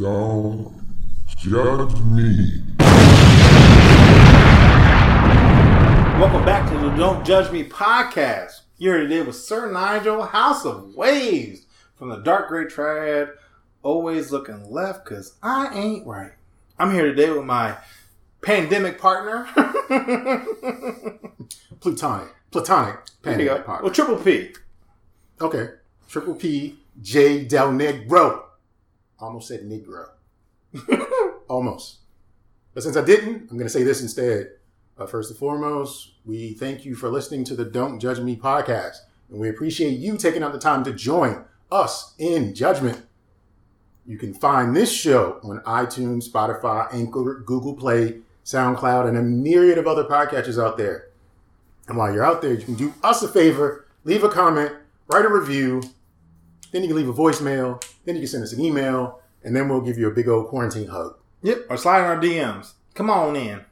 Don't judge me. Welcome back to the Don't Judge Me podcast. You're here today with Sir Nigel, House of Waves, from the Dark Gray Triad, always looking left because I ain't right. I'm here today with my pandemic partner. Plutonic. Platonic. There you go. Pandemic partner. Well, Triple P. Okay. Triple P J Del Negro. Almost said Negro. Almost. But since I didn't, I'm going to say this instead. Uh, first and foremost, we thank you for listening to the Don't Judge Me podcast. And we appreciate you taking out the time to join us in judgment. You can find this show on iTunes, Spotify, Anchor, Google Play, SoundCloud, and a myriad of other podcatchers out there. And while you're out there, you can do us a favor, leave a comment, write a review, then you can leave a voicemail, then you can send us an email, and then we'll give you a big old quarantine hug. Yep. Or slide in our DMs. Come on in.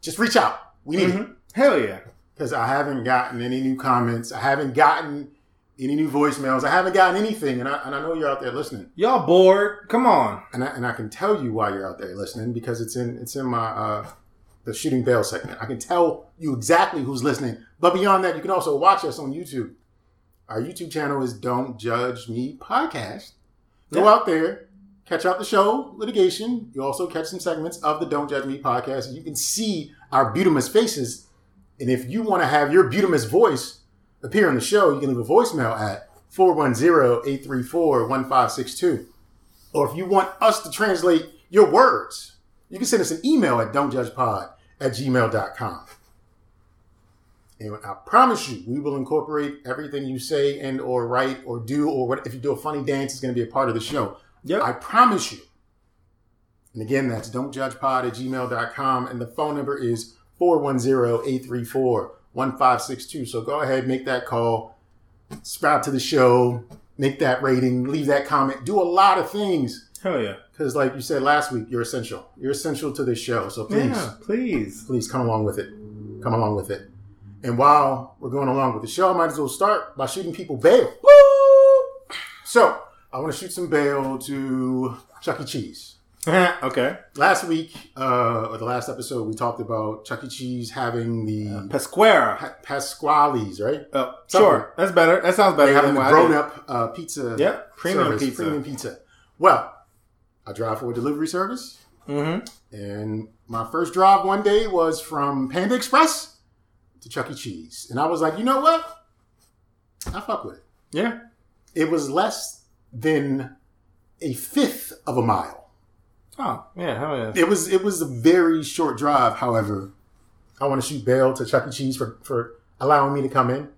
Just reach out. We need it. Mhm. Hell yeah. Because I haven't gotten any new comments. I haven't gotten any new voicemails. I haven't gotten anything. And I, and I know you're out there listening. Y'all bored? Come on. And I, and I can tell you why you're out there listening because it's in it's in my uh, the shooting bail segment. I can tell you exactly who's listening. But beyond that, you can also watch us on YouTube. Our YouTube channel is Don't Judge Me Podcast. Go Yeah. out there, catch out the show, litigation. You also catch some segments of the Don't Judge Me podcast. You can see our Butemus faces. And if you want to have your Butemus voice appear on the show, you can leave a voicemail at 410-834-1562. Or if you want us to translate your words, you can send us an email at don'tjudgepod at gmail.com. And I promise you, we will incorporate everything you say and or write or do, or what if you do a funny dance, it's going to be a part of the show. Yep. I promise you. And again, that's don'tjudgepod at gmail.com. And the phone number is 410-834-1562. So go ahead, make that call, subscribe to the show, make that rating, leave that comment, do a lot of things. Hell yeah. Because like you said last week, you're essential. You're essential to this show. So please, Yeah, please. please come along with it. Come along with it. And while we're going along with the show, I might as well start by shooting people bail. So I want to shoot some bail to Chuck E. Cheese. okay. Last week, uh, or the last episode, we talked about Chuck E. Cheese having the Pasquera. pa- Pasqually's, right? Oh, sure. That's better. That sounds better They having than the grown-up uh, pizza. Yep. Premium service, pizza. Premium pizza. Well, I drive for a delivery service. Mm-hmm. And my first drive one day was from Panda Express to Chuck E. Cheese. And I was like, you know what? I fuck with it. Yeah. It was less than a fifth of a mile. Oh, yeah. Hell yeah. It was it was a very short drive, however. I want to shoot bail to Chuck E. Cheese for, for allowing me to come in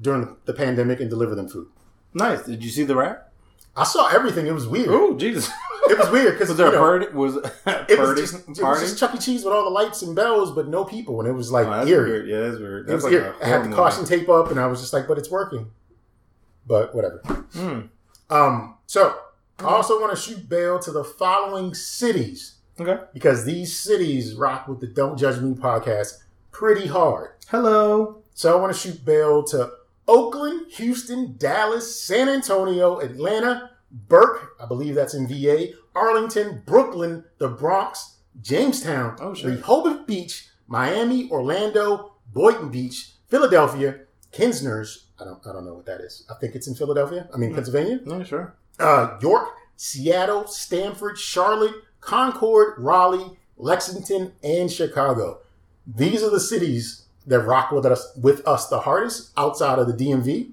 during the pandemic and deliver them food. Nice. Did you see the rap? I saw everything. It was weird. Oh, Jesus. It was weird because Was there a party? Was a it was party? just, it was just Chuck E. Cheese with all the lights and bells, but no people, and it was like Oh, eerie. weird. Yeah, that's weird. It was like eerie. I had the caution tape up, and I was just like, "But it's working." But whatever. Mm. Um, so I also want to shoot bail to the following cities Okay. because these cities rock with the Don't Judge Me podcast pretty hard. Hello. So I want to shoot bail to Oakland, Houston, Dallas, San Antonio, Atlanta, Burke, I believe that's in VA, Arlington, Brooklyn, the Bronx, Jamestown, Oh, shit. Rehoboth Beach, Miami, Orlando, Boynton Beach, Philadelphia, Kinsners. I don't, I don't know what that is. I think it's in Philadelphia. I mean, Pennsylvania. Yeah, sure. Uh, York, Seattle, Stanford, Charlotte, Concord, Raleigh, Lexington, and Chicago. These are the cities that rock with us with us the hardest outside of the DMV.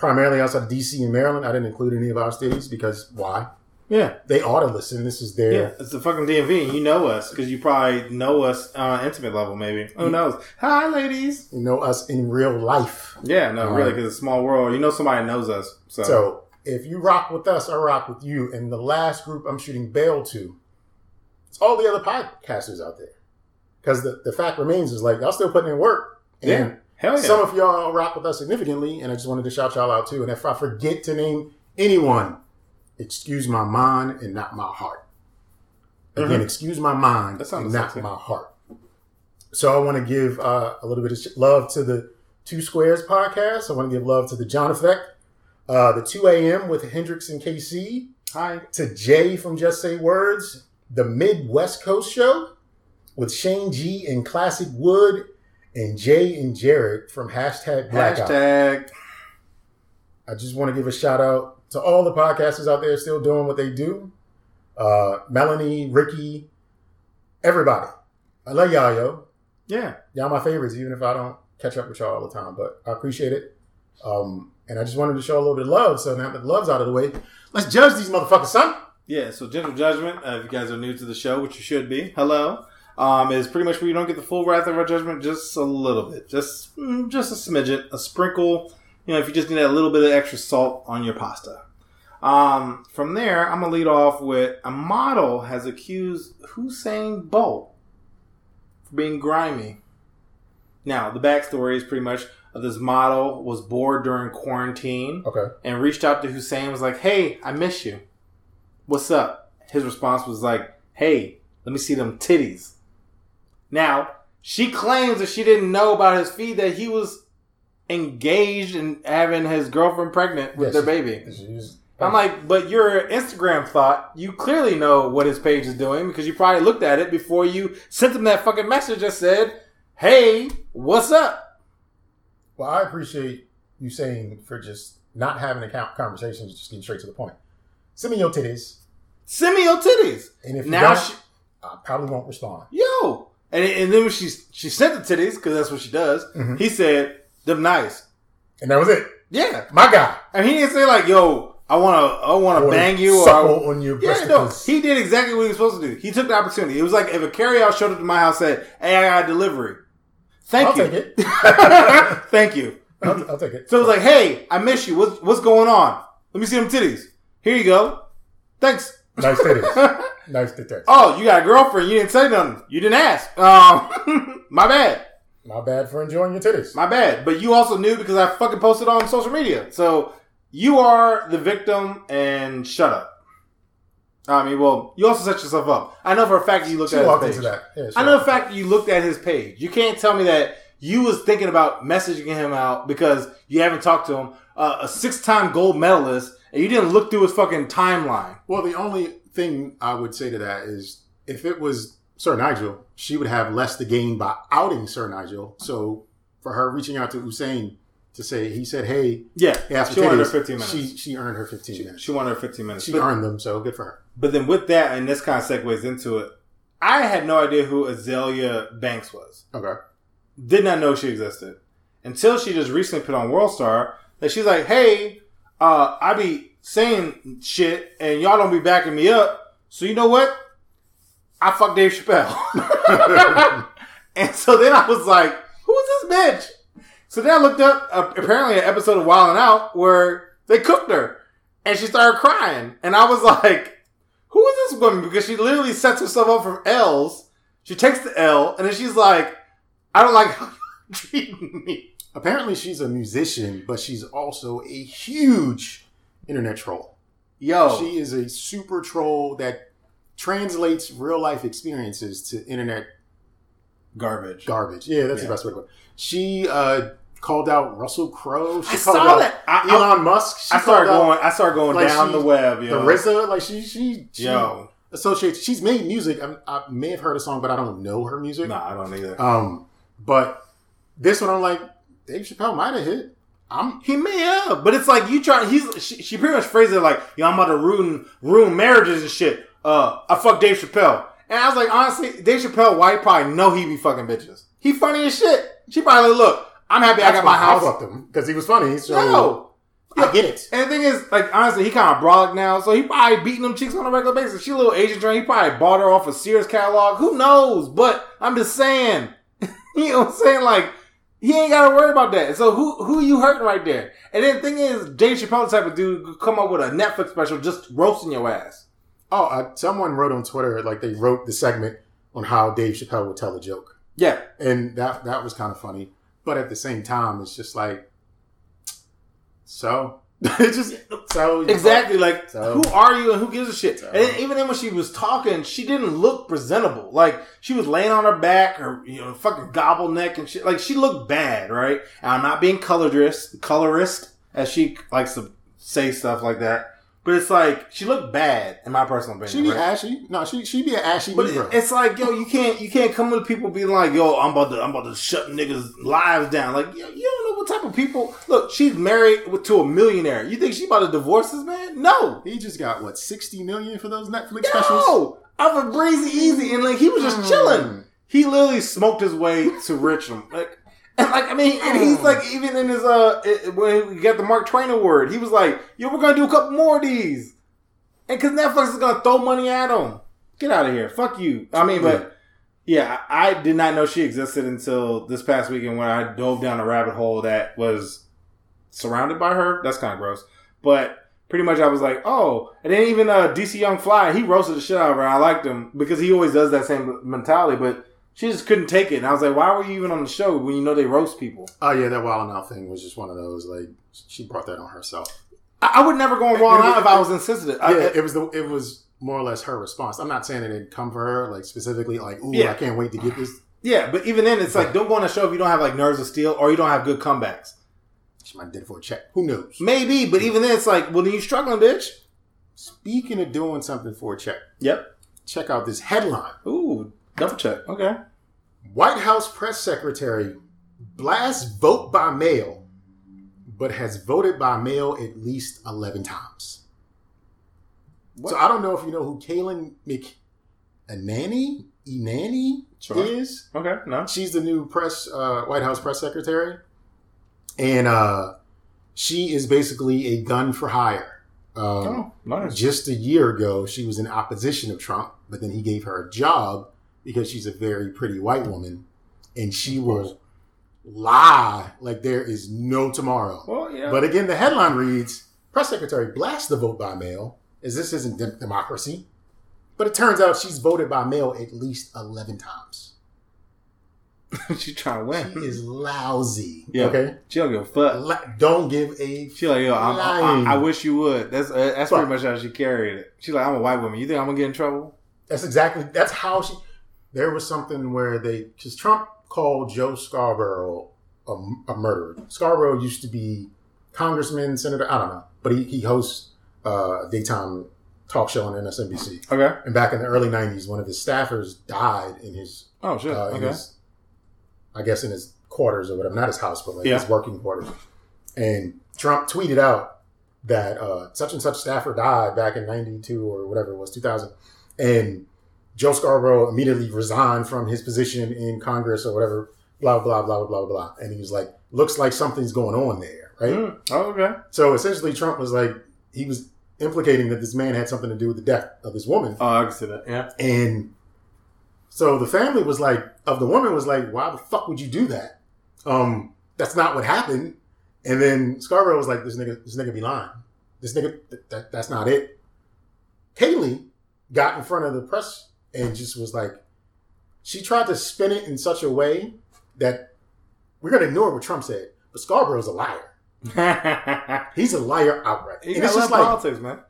Primarily outside of DC and Maryland. I didn't include any of our cities because why? Yeah. They ought to listen. This is their Yeah. It's the fucking DMV. and You know us because you probably know us on an intimate level, maybe. Who knows? Hi, ladies. you know us in real life. Yeah, no, All really, because it's a small world. You know somebody knows us. So, So if you rock with us, I rock with you. And the last group I'm shooting bail to, it's all the other podcasters out there. Because the, the fact remains is like y'all still putting in work. And Yeah. Hell yeah. some of y'all rock with us significantly, and I just wanted to shout y'all out too. And if I forget to name anyone, excuse my mind and not my heart. Again, Mhm. excuse my mind and not sexy. my heart. So I want to give uh, a little bit of love to the Two Squares podcast. I want to give love to the John Effect, uh, the 2 a.m. with Hendrix and KC, Hi. to Jay from Just Say Words, the Midwest Coast Show with Shane G and Classic Wood, and Jay and Jared from hashtag Blackout. Hashtag. I just want to give a shout out to all the podcasters out there still doing what they do. Uh, Melanie, Ricky, everybody. I love y'all, yo. Yeah. Y'all my favorites, even if I don't catch up with y'all all the time. But I appreciate it. Um, and I just wanted to show a little bit of love. So now that the love's out of the way, let's judge these motherfuckers, son. Yeah, so Gentle Judgment, uh, if you guys are new to the show, which you should be, hello, um, is pretty much where you don't get the full wrath of our judgment, just a little bit. Just mm, just a smidget, a sprinkle, you know, if you just need a little bit of extra salt on your pasta. Um, from there, I'm to lead off with a model has accused Usain Bolt for being grimy. Now, the backstory is pretty much uh, this model was bored during quarantine Okay. and reached out to Usain was like, "Hey, I miss you. What's up?" His response was like, "Hey, let me see them titties." Now, she claims that she didn't know about his feed that he was engaged and having his girlfriend pregnant with Yeah, their she- baby. She's- I'm like, but your Instagram thought you clearly know what his page is doing because you probably looked at it before you sent him that fucking message that said, "Hey, what's up?" Well, I appreciate you saying for just not having a conversation, just getting straight to the point. Send me your titties, Send me your titties. and if you Now don't, she, I probably won't respond. yo. And, and then when she she sent the titties because that's what she does. Mhm. He said them nice. And that was it. Yeah, My guy. and he didn't say like, "Yo, I want to I want to Wanna bang you." Or suckle on your yeah, no, he did exactly what he was supposed to do. He took the opportunity. It was like if a carryout showed up to my house and said, "Hey, I got a delivery." Thank I'll you. take it. Thank you. I'll, I'll take it. So it was like, "Hey, I miss you. What's what's going on? Let me see them titties. Here you go. Thanks." Nice titties. nice titties. Oh, you got a girlfriend. You didn't say nothing. You didn't ask. Um, my bad. My bad for enjoying your titties. My bad. But you also knew because I fucking posted on social media. So you are the victim and shut up. I mean, well, you also set yourself up. I know for a fact that you looked she at walked his into page. that. Yeah, I know the fact that you looked at his page. You can't tell me that you was thinking about messaging him out because you haven't talked to him. Uh, a six-time gold medalist, and you didn't look through his fucking timeline. Well, the only thing I would say to that is if it was Sir Nigel, she would have less to gain by outing Sir Nigel. So for her reaching out to Usain to say, he said, hey, Yeah, he she wanted her 15 minutes. She, she earned her 15 She, minutes. she wanted her 15 minutes. She But- earned them, so good for her. But then with that, and this kind of segues into it, I had no idea who Azealia Banks was. Okay. Did not know she existed until she just recently put on World Star that she's like, "Hey, uh, I be saying shit, and y'all don't be backing me up. So you know what? I fuck Dave Chappelle." and so then I was like, "Who's this bitch?" So then I looked up uh, apparently an episode of Wild Out where they cooked her, and she started crying, and I was like who is this woman? Because she literally sets herself up from L's. She takes the L, and then she's like, I don't like how you're treating me. Apparently, she's a musician, but she's also a huge internet troll. Yo. She is a super troll that translates real life experiences to internet garbage. garbage. Yeah, that's Yeah. the best way to put it. She uh, called out Russell Crowe. She I called saw out that. I, I, Elon Musk. She I started going. I started going like down she- the web. Yo. The RZA, like she, she, she Yo. associates. She's made music. I, I may have heard a song, but I don't know her music. Nah, I don't either. Um, but this one, I'm like, Dave Chappelle might have hit. I'm He may have, but it's like you try. He's she, she pretty much phrased it like, "Yo, I'm about to ruin ruin marriages and shit." Uh, I fuck Dave Chappelle, and I was like, honestly, Dave Chappelle, why he probably know he be fucking bitches. He funny as shit. She probably like, look, I'm happy I got my why I house. fucked him because he was funny. So No, I get it. And the thing is, like, honestly, he kind of brolic now, so he probably beating them chicks on a regular basis. She a little Asian joint. He probably bought her off a Sears catalog. Who knows? But I'm just saying, you know what I'm saying? Like, he ain't got to worry about that. So who who you hurting right there? And then the thing is, Dave Chappelle type of dude could come up with a Netflix special just roasting your ass. Oh, uh, someone wrote on Twitter like they wrote the segment on how Dave Chappelle would tell a joke, Yeah, and that that was kind of funny. But at the same time, it's just like, so it just so exactly. Like, So- who are you and who gives a shit? So- and then even then, when she was talking, she didn't look presentable. Like, she was laying on her back, or you know, fucking gobble neck and shit. Like, she looked bad, right? And I'm not being colorist, colorist, as she likes to say stuff like that. But it's like she looked bad in my personal opinion. She be right? ashy. No, she she be an ashy But Negro. it's like, yo, you can't you can't come with people being like, yo, I'm about to I'm about to shut niggas' lives down. Like, yo, you don't know what type of people. Look, she's married with- to a millionaire. You think she about to divorce this man? No, he just got what sixty million for those Netflix specials. no. Off of Breezy Easy, and like he was just chilling. Mm. He literally smoked his way to Richmond. Like, and like I mean, and he's like even in his uh when he got the Mark Twain award, he was like, "Yo, we're gonna do a couple more of these," and because Netflix is gonna throw money at him. Get out of here, fuck you. I mean, but yeah, I I did not know she existed until this past weekend when I dove down a rabbit hole that was surrounded by her. That's kind of gross, but. Pretty much, I was like, oh, and then even uh, DC Young Fly, he roasted the shit out of her. I liked him because he always does that same mentality. But she just couldn't take it. And I was like, why were you even on the show when you know they roast people? Oh yeah, that Wild Out thing was just one of those. Like she brought that on herself. I, I would never go on Raw Now if I was insensitive. I- yeah, it was the it was more or less her response. I'm not saying it didn't come for her like specifically like, ooh, Yeah. I can't wait to get this. yeah, but even then, it's like, don't go on a show if you don't have like nerves of steel or you don't have good comebacks. She might have did it for a check. Who knows? Maybe, but even then, it's like, well, then you struggling, bitch. Speaking of doing something for a check, Yep. check out this headline. Ooh, double check. Okay. White House press secretary blasts vote by mail, but has voted by mail at least 11 times. What? So I don't know if you know who Kaylin McEnany Enani Sure. is. Okay. No. She's the new press uh, White House press secretary, and uh, she is basically a gun for hire. Um, Oh, nice. just a year ago, she was in opposition of Trump, but then he gave her a job because she's a very pretty white woman, and she will lie like there is no tomorrow. Well, yeah. But again, the headline reads: Press Secretary blasts the vote by mail, as this isn't dem- democracy. But it turns out she's voted by mail at least eleven times. she trying to win. She is lousy. Yeah. Okay. She don't give a fuck. La- don't give a. She like, yo, I'm, Lying. I, I wish you would. That's uh, that's Fuck. pretty much how she carried it. She's like, I'm a white woman. You think I'm gonna get in trouble? That's exactly. That's how she. There was something where they because Trump called Joe Scarborough a, a murderer. Scarborough used to be congressman, senator. I don't know, but he, he hosts uh, a daytime talk show on MSNBC. Okay. And back in the early '90s, one of his staffers died in his, Oh shit. uh, in okay. his I guess in his quarters or whatever, not his house, but like Yeah. his working quarters. And Trump tweeted out that uh, such and such staffer died back in '92 or whatever it was, 2000, and Joe Scarborough immediately resigned from his position in Congress or whatever, blah blah blah blah blah blah. And he was like, "Looks like something's going on there, right?" Mm. Oh, okay. So essentially, Trump was like, he was implicating that this man had something to do with the death of this woman. Oh, I can see that. Yeah. And so the family was like, of the woman was like, why the fuck would you do that? Um, that's not what happened. And then Scarborough was like, this nigga, this nigga be lying. This nigga, th- that, that's not it. Kayleigh got in front of the press and just was like, she tried to spin it in such a way that we're going to ignore what Trump said. But Scarborough's a liar. He's a liar outright. you and it's just like, politics, man.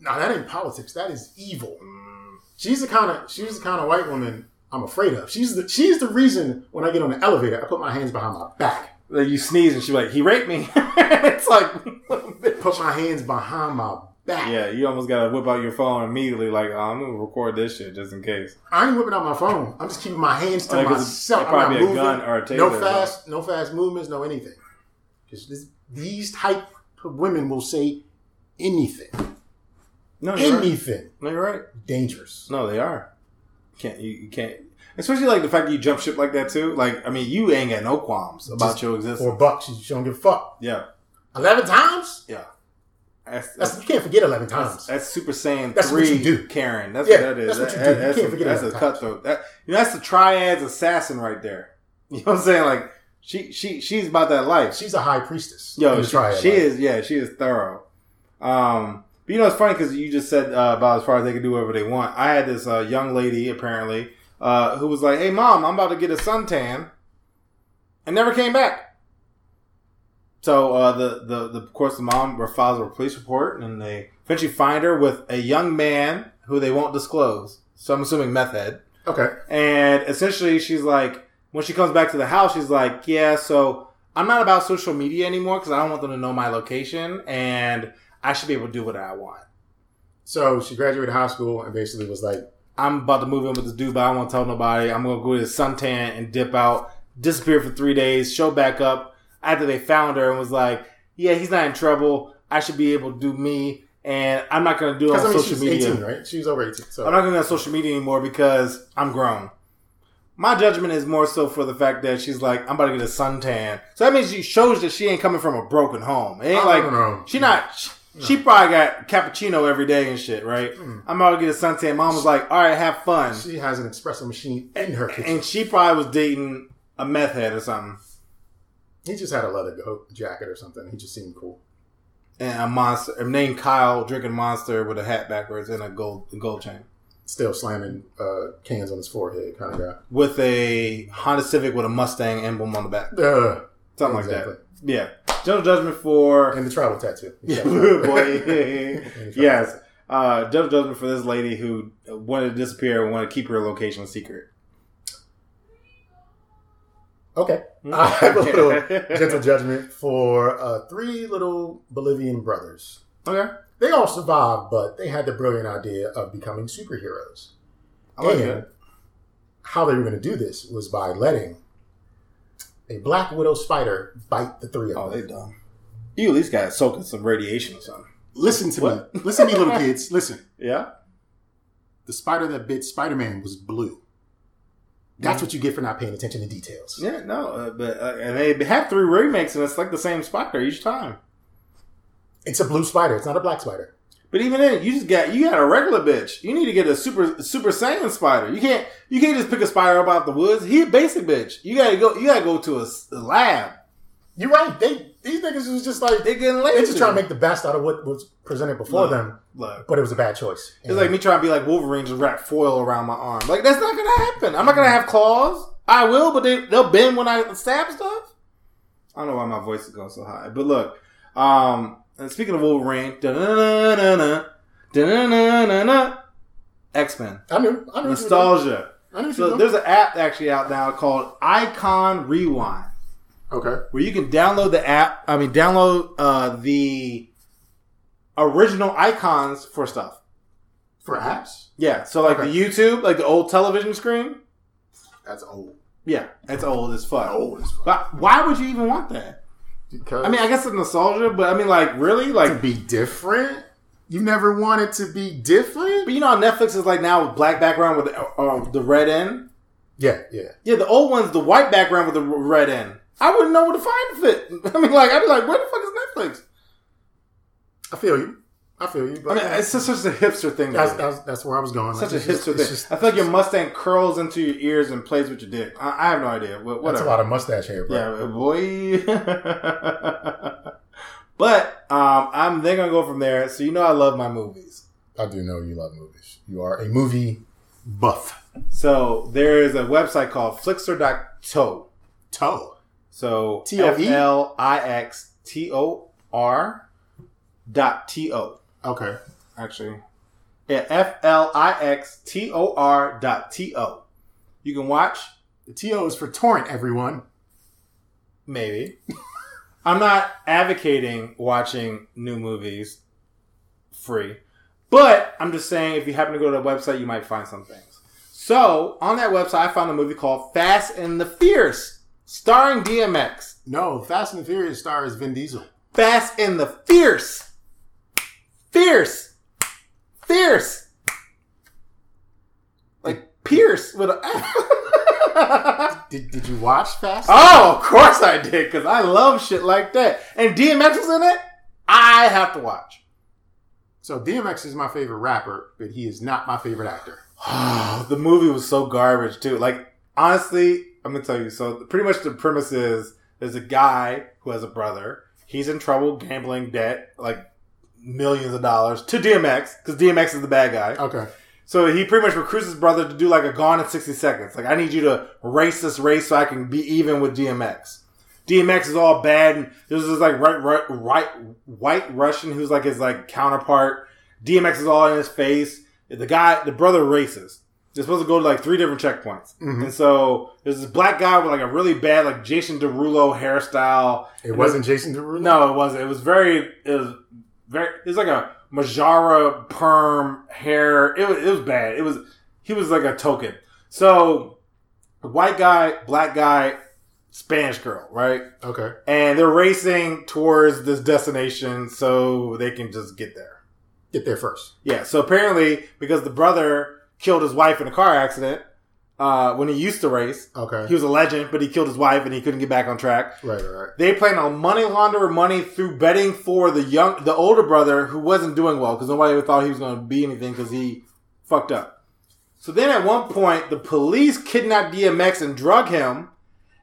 no, that ain't politics. That is evil. Mm. She's the kind of she's the kind of white woman I'm afraid of. She's the she's the reason when I get on the elevator, I put my hands behind my back. Like you sneeze and she's like, he raped me. it's like, Put my hands behind my back. yeah, you almost gotta whip out your phone immediately. Like, oh, I'm gonna record this shit just in case. I ain't whipping out my phone. I'm just keeping my hands to 'cause myself. it I'm not probably a moving. gun or a taser no or fast, no fast movements, no anything. Because these type of women will say anything, No, you're right. anything No, you're right. dangerous. No, they are. Can't you, you can't. Especially like the fact that you jump ship like that too. Like, I mean, you ain't got no qualms about Just your existence. For bucks, she don't give a fuck. yeah, Eleven times? yeah. That's, That's that's, you can't forget eleven times. that's Super Saiyan That's what three. you do. Karen. That's Yeah, what that is. that's what you That- do. You can't a, forget that's that a times. cutthroat. That you know, that's the triad's assassin right there. You know what I'm saying? Like she she she's about that life. She's a high priestess. Yo, she, she is. Yeah, she is thorough. Um, but you know, it's funny because you just said uh, about as far as they can do whatever they want. I had this uh, young lady apparently uh, who was like, "Hey, mom, I'm about to get a suntan," and never came back. So uh, the, the the of course the mom files a police report, and they eventually find her with a young man who they won't disclose. So I'm assuming meth head. Okay. And essentially, she's like, when she comes back to the house, she's like, yeah, so I'm not about social media anymore because I don't want them to know my location and I should be able to do what I want. So she graduated high school and basically was like, I'm about to move in with this dude, but I don't want to tell nobody. I'm gonna go to the suntan and dip out, disappear for three days, show back up after they found her and was like, "Yeah, he's not in trouble. I should be able to do me, and I'm not gonna do it on I mean, social she's media. 18, right? She was over 18. So I'm not do on social media anymore because I'm grown." My judgment is more so for the fact that she's like, I'm about to get a suntan. So that means she shows that she ain't coming from a broken home. It ain't like know. she not. She, she probably got cappuccino every day and shit, right? Mm. I'm about to get a suntan. Mom was like, "All right, have fun." she has an espresso machine in her kitchen. and she probably was dating a meth head or something, he just had a leather jacket or something. He just seemed cool. and a monster named Kyle drinking monster with a hat backwards and a gold gold chain Still slamming uh, cans on his forehead, kind of guy. with a Honda Civic with a Mustang emblem on the back, Uh, something exactly. like that. Yeah, general judgment for And the tribal tattoo. yeah, boy. yes, uh, general judgment for this lady who wanted to disappear and wanted to keep her location secret. Okay. I have a little gentle judgment for uh, three little Bolivian brothers. Okay, They all survived, but they had the brilliant idea of becoming superheroes. I like and that. how they were going to do this was by letting a black widow spider bite the three of them. Oh, them. they dumb. You at least got soaked in some radiation or something. Listen to What? me. Listen to me, little kids. Listen. Yeah. The spider that bit Spider Man was blue. That's what you get for not paying attention to details. Yeah, no, uh, but uh, and they have three remakes, and it's like the same spider each time. It's a blue spider. It's not a black spider. But even then, you just got you got a regular bitch. You need to get a super super saiyan spider. You can't you can't just pick a spider up out of the woods. He a basic bitch. You gotta go. You gotta go to a, a lab. You're right. They these niggas was just like They getting lazy. They just trying to make the best out of what was presented before Look. them, Look, but it was a bad choice. it's like me trying to be like Wolverine, just wrap foil around my arm. Like that's not gonna happen. I'm not gonna have claws. I will, but they they'll bend when I stab stuff. I don't know why my voice is going so high, but look. Um, and speaking of Wolverine, da-na-na-na-na, X-Men. I knew. I knew. Nostalgia. I knew. So there's an app actually out now called Icon Rewind, okay. where you can download the app. I mean, download uh, the original icons for stuff. For apps, Yeah. So like Okay. the YouTube, like the old television screen. that's old. Yeah, that's old as fuck. Old as fuck. But why would you even want that? Because I mean, I guess it's nostalgia, but I mean, like, really, to like, be different. You never wanted it to be different. but you know, how Netflix is like now with black background with the, uh, the red end. Yeah, yeah. Yeah, the old one's the white background with the red end. I wouldn't know where to find it. I mean, like, I'd be like, where the fuck is Netflix? I feel you. I feel you. I mean, it's just such a hipster thing. that's, that's that's where I was going. such Like, a it's just- hipster thing. just- I feel like your Mustang curls into your ears and plays with your dick. I, I have no idea. Wha- That's a lot of mustache hair, bro. Yeah, boy. but um, I'm then gonna go from there. So you know I love my movies. I do know you love movies. You are a movie buff. So there is a website called Flixtor.to. Toe. So T-O-E? F L I X T O R dot T O. Okay. Actually, yeah, F L I X T O R dot T O. You can watch The TO is for torrent, everyone. Maybe. I'm not advocating watching new movies free, but I'm just saying if you happen to go to the website, you might find some things. So on that website, I found a movie called Fast and the Fierce, starring DMX. No, Fast and the Furious stars Vin Diesel. Fast and the Fierce, fierce, fierce, like Pierce with a. Did, did you watch Fast? Oh, of course I did, because I love shit like that. And DMX was in it. I have to watch. So DMX is my favorite rapper, but he is not my favorite actor. the movie was so garbage too. Like honestly, I'm gonna tell you. So pretty much the premise is there's a guy who has a brother. He's in trouble, gambling debt, like millions of dollars to DMX because DMX is the bad guy. Okay. So he pretty much recruits his brother to do like a gone in 60 seconds. Like, I need you to race this race so I can be even with DMX. DMX is all bad. And there's this like right, right, right, white Russian who's like his like counterpart. DMX is all in his face. The guy, the brother races. They're supposed to go to like three different checkpoints. Mhm. And so there's this black guy with like a really bad like Jason Derulo hairstyle. It wasn't Jason Derulo? No, it wasn't. It was very, it was very. It was like a Majara perm hair. It was it was bad. It was he was like a token. So white guy, black guy, Spanish girl, right? Okay. And they're racing towards this destination so they can just get there. Get there first. Yeah. So apparently, because the brother killed his wife in a car accident uh, when he used to race, Okay. he was a legend, but he killed his wife and he couldn't get back on track. right, right, right. They plan on money laundering money through betting for the young, the older brother who wasn't doing well because nobody ever thought he was going to be anything because he fucked up. So then at one point, the police kidnap DMX and drug him,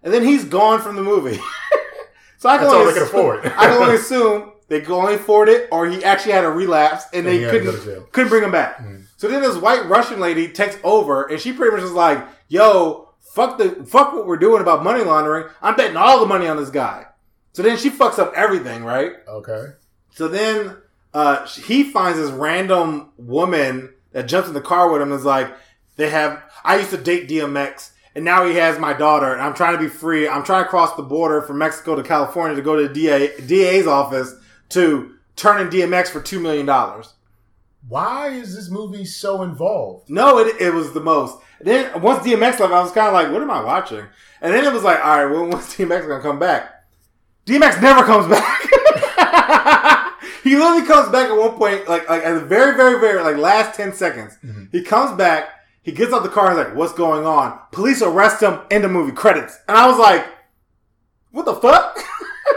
and then he's gone from the movie. so I can That's all only they can afford. I can only assume they could only afford it, or he actually had a relapse and And they he had to go couldn't couldn't bring him back. Mhm. So then this white Russian lady takes over, and she pretty much is like, "Yo, fuck the fuck what we're doing about money laundering. I'm betting all the money on this guy." So then she fucks up everything, right? Okay. So then uh, he finds this random woman that jumps in the car with him and is like, they have, I used to date DMX and now he has my daughter and I'm trying to be free. I'm trying to cross the border from Mexico to California to go to the DA, DA's office to turn in DMX for $2 million. Why is this movie so involved? No, it, it was the most. Then once DMX left, I was kind of like, what am I watching? And then it was like, all right, well, when's DMX to come back? DMX never comes back. he literally comes back at one point, like like at the very, very, very like last ten seconds. Mhm. He comes back. He gets out the car and like, "What's going on?" Police arrest him. End the movie. Credits. And I was like, "What the fuck?"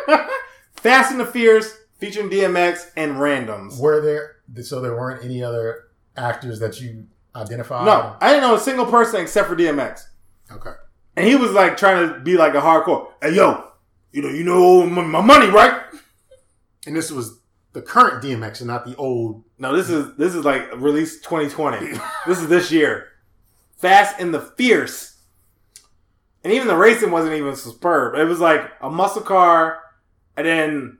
Fast and the Furious featuring DMX and randoms. Were there so there weren't any other actors that you identified? No, I didn't know a single person except for DMX. Okay. And he was like trying to be like a hardcore. Hey yo, you know, you know my my money, right? And this was the current DMX and not the old. No, this is this is like release 2020. this is this year. Fast and the Fierce. And even the racing wasn't even superb. It was like a muscle car, and then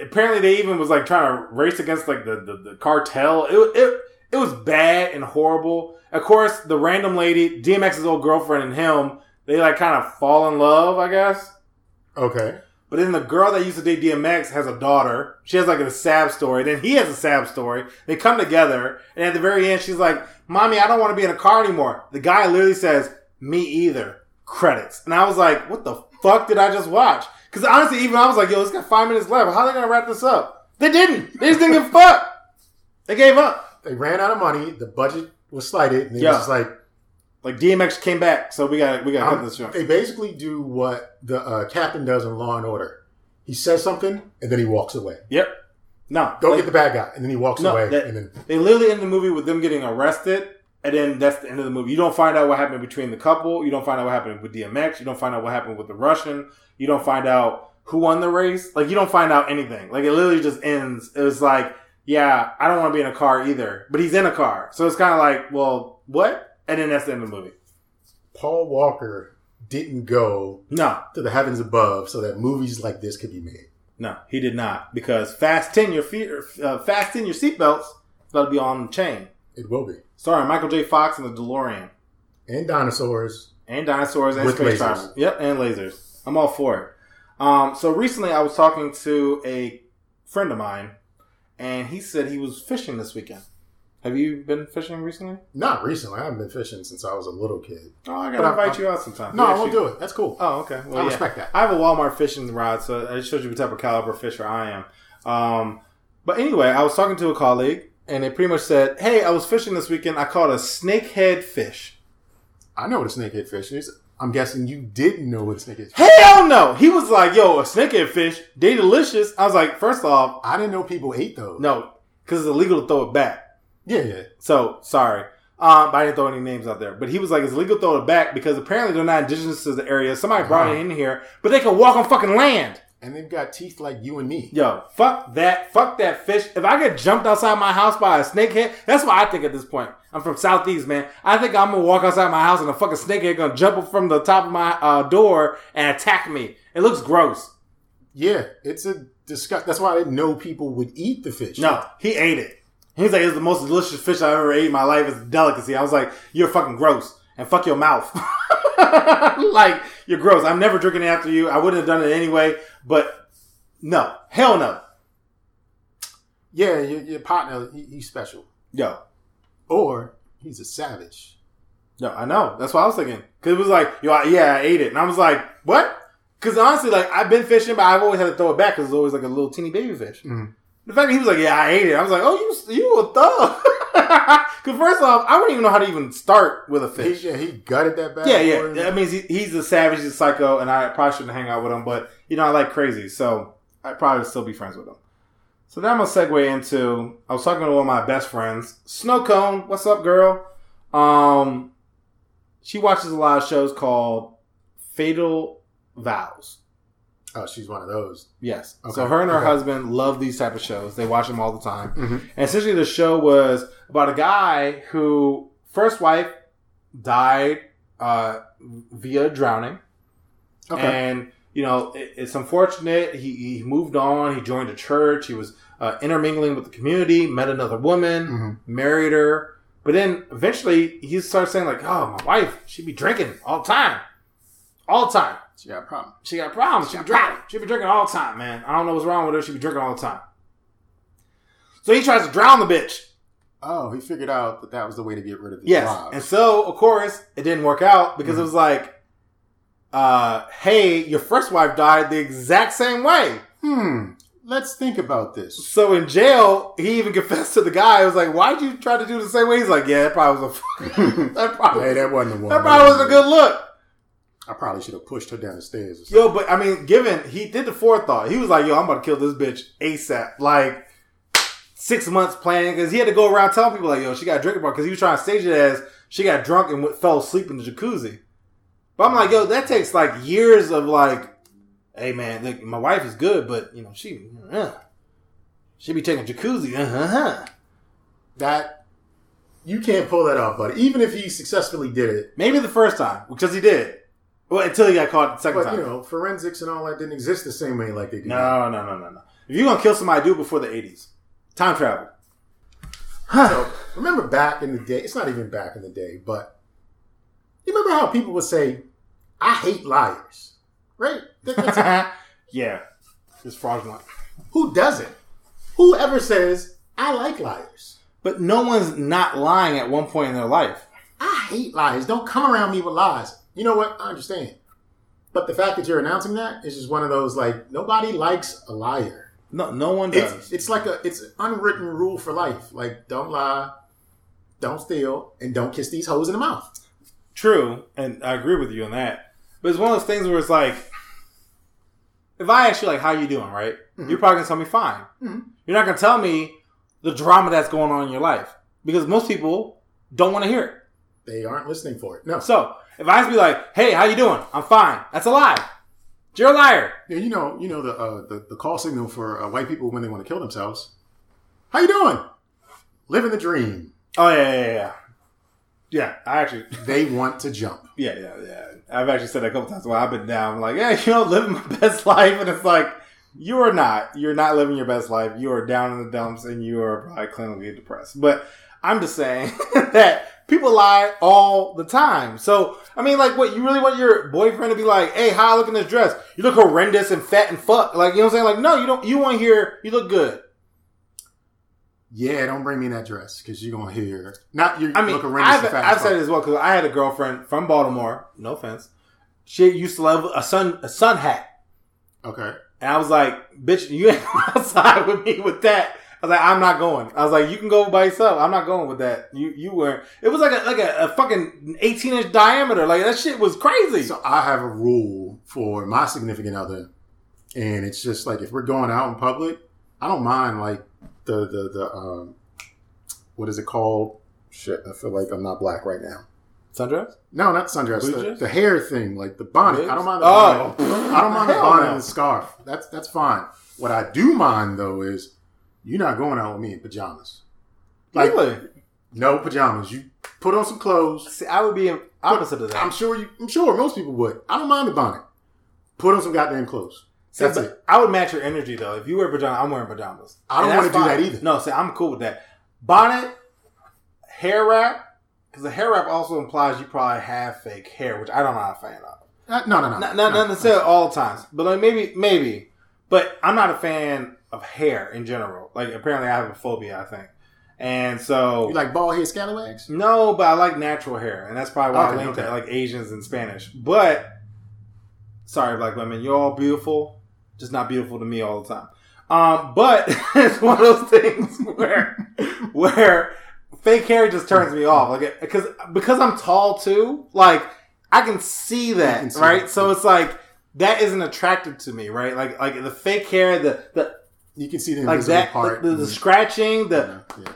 apparently they even was like trying to race against like the the, the cartel. It, it it was bad and horrible. Of course, the random lady, DMX's old girlfriend, and him, they like kind of fall in love, I guess. Okay. But then the girl that used to date DMX has a daughter. She has like a sad story. Then he has a sad story. They come together, and at the very end, she's like, "Mommy, I don't want to be in a car anymore." The guy literally says, "Me either." Credits, and I was like, "What the fuck did I just watch?" Because honestly, even I was like, "Yo, it's got five minutes left. How are they gonna wrap this up?" They didn't. They just didn't give a fuck. They gave up. They ran out of money. The budget was slighted. And they Yeah. was just like, Like DMX came back, so we got we got to cut this short. they basically do what the uh, captain does in Law and Order. He says something and then he walks away. Yep. No. Go like- get the bad guy, and then he walks No, away. that- and then They literally end the movie with them getting arrested, and then that's the end of the movie. You don't find out what happened between the couple. You don't find out what happened with DMX. You don't find out what happened with the Russian. You don't find out who won the race. Like you don't find out anything. Like it literally just ends. It was like, yeah, I don't want to be in a car either, but he's in a car, so it's kind of like, well, what? And then that's the end of the movie. Paul Walker didn't go No, to the heavens above so that movies like this could be made. no, he did not because fasten your feet, uh, fasten your seatbelts. To be on the chain. It will be. Sorry, Michael J. Fox and the DeLorean. And dinosaurs. and dinosaurs and With space lasers. travel. Yep, and lasers. I'm all for it. Um, so recently, I was talking to a friend of mine, and he said he was fishing this weekend. Have you been fishing recently? Not recently. I haven't been fishing since I was a little kid. Oh, I gotta I'm- invite you out sometime. No, I won't do it. That's cool. Oh, okay. Well, I yeah. respect that. I have a Walmart fishing rod, so it shows you what type of caliber fisher I am. Um, but anyway, I was talking to a colleague, and they pretty much said, "Hey, I was fishing this weekend. I caught a snakehead fish." I know what a snakehead fish is. I'm guessing you didn't know what a snakehead fish is. Hell no! He was like, "Yo, a snakehead fish, they delicious." I was like, first off, I didn't know people ate those. no, because it's illegal to throw it back. Yeah, yeah. So sorry, um, but I didn't throw any names out there. But he was like, "It's illegal to throw it back because apparently they're not indigenous to the area. Somebody brought Uh-huh. it in here, but they can walk on fucking land." And they've got teeth like you and me. Yo, fuck that. Fuck that fish. If I get jumped outside my house by a snakehead, that's what I think at this point. I'm from Southeast, man. I think I'm gonna walk outside my house and a fucking snakehead gonna jump up from the top of my uh, door and attack me. It looks gross. Yeah, it's a disgust. That's why I didn't know people would eat the fish. No, he ate it. He's like, it's the most delicious fish I've ever ate in my life. It's a delicacy. I was like, you're fucking gross. And fuck your mouth. like, you're gross. I'm never drinking after you. I wouldn't have done it anyway. But no. Hell no. Yeah, your, your partner, he, he's special. Yo, Or he's a savage. yo, I know. That's what I was thinking. Because it was like, yo, I, yeah, I ate it, and I was like, what? Because honestly, like I've been fishing, but I've always had to throw it back because it's always like a little teeny baby fish. Mhm. The fact that he was like, yeah, I ate it, I was like, oh, you you a thug. Because first off, I wouldn't even know how to even start with a He, fish. yeah, he gutted that bad Yeah, yeah. That means he, he's a savage, he's a psycho, and I probably shouldn't hang out with him. But you know, I like crazy, so I probably still be friends with him. So now I'm gonna segue into. I was talking to one of my best friends, Snow Cone. What's up, girl? Um, she watches a lot of shows called Fatal Vows. Oh, she's one of those. Yes. Okay, So her and her okay. husband love these type of shows. They watch them all the time. Mhm. And essentially, the show was about a guy who first wife died uh, via drowning, Okay. and you know it, it's unfortunate. He, he moved on. He joined a church. He was uh, intermingling with the community. Met another woman. Mhm. Married her. But then eventually he started saying like, "Oh, my wife, she be drinking all the time, all the time." She got a problem. She got problems. She be drinking. She be drinking all the time, man. I don't know what's wrong with her. She be drinking all the time. So he tries to drown the bitch. Oh, he figured out that that was the way to get rid of his Yes. And so, of course, it didn't work out because it was like, uh, hey, your first wife died the exact same way. hmm. Let's think about this. So in jail, he even confessed to the guy. He was like, why'd you try to do the same way? He's like, yeah, that probably was a, that probably, hey, that wasn't the one. that probably was a good look. I probably should have pushed her down the stairs. Or something. Yo, but I mean, given he did the forethought, he was like, "Yo, I'm about to kill this bitch ASAP." Like six months planning because he had to go around telling people like, "Yo, she got a drinking bar," because he was trying to stage it as she got drunk and fell asleep in the jacuzzi. But I'm like, yo, that takes like years of like, hey man, look, my wife is good, but you know she, uh, she be taking jacuzzi, uh huh. That you can't pull that off, buddy. Even if he successfully did it, Maybe the first time because he did. Well, until he got caught the second but time. you know, forensics and all that didn't exist the same way like they do. No, now. no, no, no, no. If you're gonna kill somebody, do it before the '80s. Time travel. So remember back in the day, it's not even back in the day, but you remember how people would say, I hate liars. Right? Yeah, it's fraudulent. who doesn't? Whoever says, I like liars. But no one's not lying at one point in their life. I hate liars. Don't come around me with lies. You know what? I understand. But the fact that you're announcing that is just one of those like nobody likes a liar. No, no one does. It's it's like a it's an unwritten rule for life. Like don't lie, don't steal, and don't kiss these hoes in the mouth. True, and I agree with you on that. But it's one of those things where it's like, if I ask you like, "How you doing?" Right? You're probably gonna tell me fine. Mhm. You're not gonna tell me the drama that's going on in your life because most people don't want to hear it. They aren't listening for it. No. So if I just be like, "Hey, how you doing?" I'm fine. That's a lie. You're a liar. Yeah, you know, you know the uh, the, the call signal for uh, white people when they want to kill themselves. How you doing? Living the dream. Oh yeah, yeah, yeah, yeah. I actually, They want to jump. yeah, yeah, yeah. I've actually said that a couple times while I've been down. I'm like, yeah, you know, living my best life, and it's like you are not. You're not living your best life. You are down in the dumps, and you are probably clinically depressed. But I'm just saying that people lie all the time. So I mean, like, what you really want your boyfriend to be like? Hey, how I look in this dress? You look horrendous and fat and fuck. Like, you know what I'm saying? Like, no, you don't. You want to hear you look good. Yeah, don't bring me in that dress because you're gonna hear not you. I mean, look horrendous I've, and fat I've as said it as well because I had a girlfriend from Baltimore. No offense. She used to love a sun a sun hat, Okay. and I was like, "Bitch, you ain't going outside with me with that." I was like, "I'm not going." I was like, "You can go by yourself. I'm not going with that." You you were. It was like a like a, a fucking 18 inch diameter. Like that shit was crazy. So I have a rule for my significant other, and it's just like if we're going out in public, I don't mind like the the the um, what is it called? Shit, I feel like I'm not black right now. Sundress. No, not sundress. The, the hair thing, like the bonnet. I don't mind the Oh. bonnet. I don't mind the bonnet no. and the scarf. That's that's fine. What I do mind though is you're not going out with me in pajamas. Like really? no pajamas. You put on some clothes. See, I would be opposite of that. I'm sure you. I'm sure most people would. I don't mind the bonnet. Put on some goddamn clothes. See, That's it. I would match your energy though. If you wear pajamas, I'm wearing pajamas. I don't wanna do that either. No, see, I'm cool with that. Bonnet, hair wrap, because the hair wrap also implies you probably have fake hair, which I don't know a fan of. Uh, no, no, no, Not, not, not necessarily all times, but like maybe, maybe. But I'm not a fan of hair in general. Like apparently I have a phobia, I think. And so You like bald head scallywags? no, but I like natural hair, and that's probably why Okay, I linked okay. that, like Asians and Spanish. But sorry, black women, you're all beautiful, just not beautiful to me all the time. Um, but it's one of those things where where fake hair just turns me off, like because because I'm tall too, like I can see that, can see right? it. So it's like that isn't attractive to me, right? Like like the fake hair, the the You can see the like that, part. the, the, the scratching, the yeah, yeah.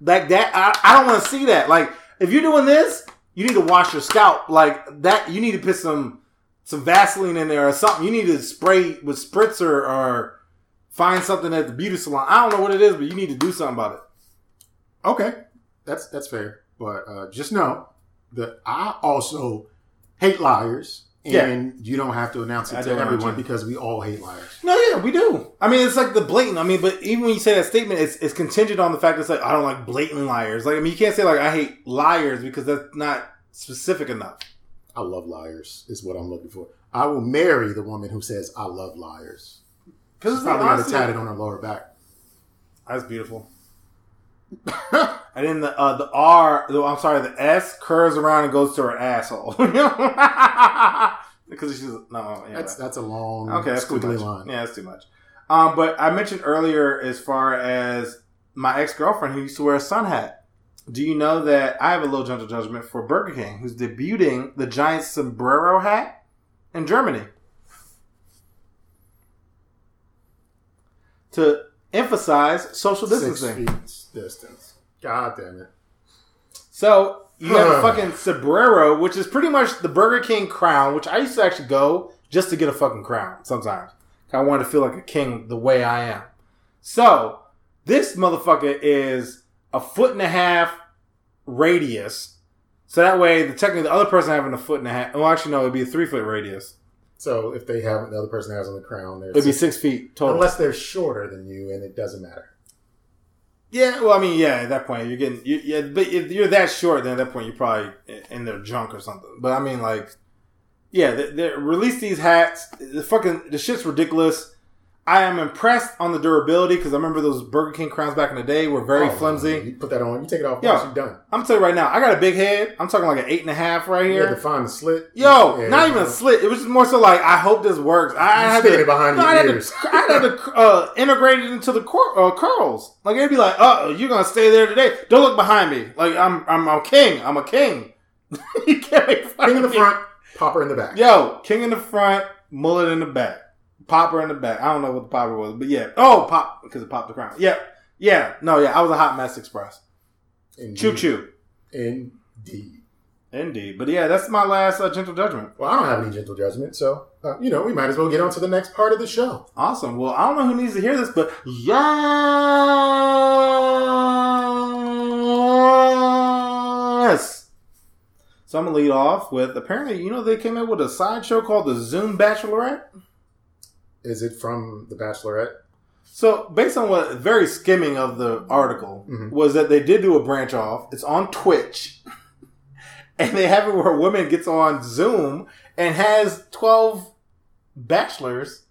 like that I, I don't want to see that like if you're doing this you need to wash your scalp like that you need to put some some vaseline in there or something you need to spray with spritzer or find something at the beauty salon i don't know what it is but you need to do something about it Okay, that's that's fair. But uh, just know that I also hate liars, and you don't have to announce it do to everyone because we all hate liars. no yeah we do i mean it's like the blatant i mean but even when you say that statement it's, it's contingent on the fact that it's like i don't like blatant liars like i mean you can't say like i hate liars because that's not specific enough I love liars. Is what I'm looking for. I will marry the woman who says I love liars. because She's probably got it tatted on her lower back. That's beautiful. and then the uh, the R, the, I'm sorry, the S curves around and goes to her asshole. because she's no, yeah, That's that's a long, okay, that's too squiggly much. line. Yeah, that's too much. Um, but I mentioned earlier, as far as my ex girlfriend who used to wear a sun hat. Do you know that I have a little gentle judgment for Burger King, who's debuting the giant sombrero hat in Germany to emphasize social distancing. Six feet distance. God damn it. So you have a fucking sombrero, which is pretty much the Burger King crown, which I used to actually go just to get a fucking crown sometimes. I wanted to feel like a king the way I am. So this motherfucker is a foot and a half radius. So that way, the technically the other person having a foot and a half. Well, actually, no, it'd be a three foot radius. So if they have the other person has on the crown, they're It'd be six feet total. unless they're shorter than you, and it doesn't matter. Yeah, well, I mean, yeah, at that point, you're getting, you, yeah, but if you're that short, then at that point, you're probably in their junk or something. But I mean, like, yeah, they, they release these hats. The fucking, the shit's ridiculous. I am impressed on the durability because I remember those Burger King crowns back in the day were very Oh, flimsy. You put that on, you take it off Yo. you're done. I'm telling you right now, I got a big head. I'm talking like an eight and a half right here. You had to find the slit. Yo, Yeah, not even a slit. It was just more so like, I hope this works. I, You had to, it behind no, your I had ears. to, I had to uh, integrate it into the cur- uh, curls. Like it'd be like, oh, you're gonna stay there today. Don't look behind me. Like I'm, I'm a king. I'm a king. you can't make fun King in the me. front, popper in the back. Yo, king in the front, mullet in the back, popper in the back. I don't know what the popper was, but yeah. Oh, pop because it popped the crown. Yeah, yeah. No, yeah. I was a hot mess express. Choo choo. Indeed. Indeed. But yeah, that's my last uh, gentle judgment. Well, I don't have any gentle judgment, so uh, you know we might as well get on to the next part of the show. Awesome. Well, I don't know who needs to hear this, but yes. So I'm gonna lead off with apparently, you know, they came out with a sideshow called the Zoom Bachelorette. Is it from The Bachelorette? So based on what very skimming of the article Mhm. was that they did do a branch off. It's on Twitch, and they have it where a woman gets on Zoom and has twelve bachelors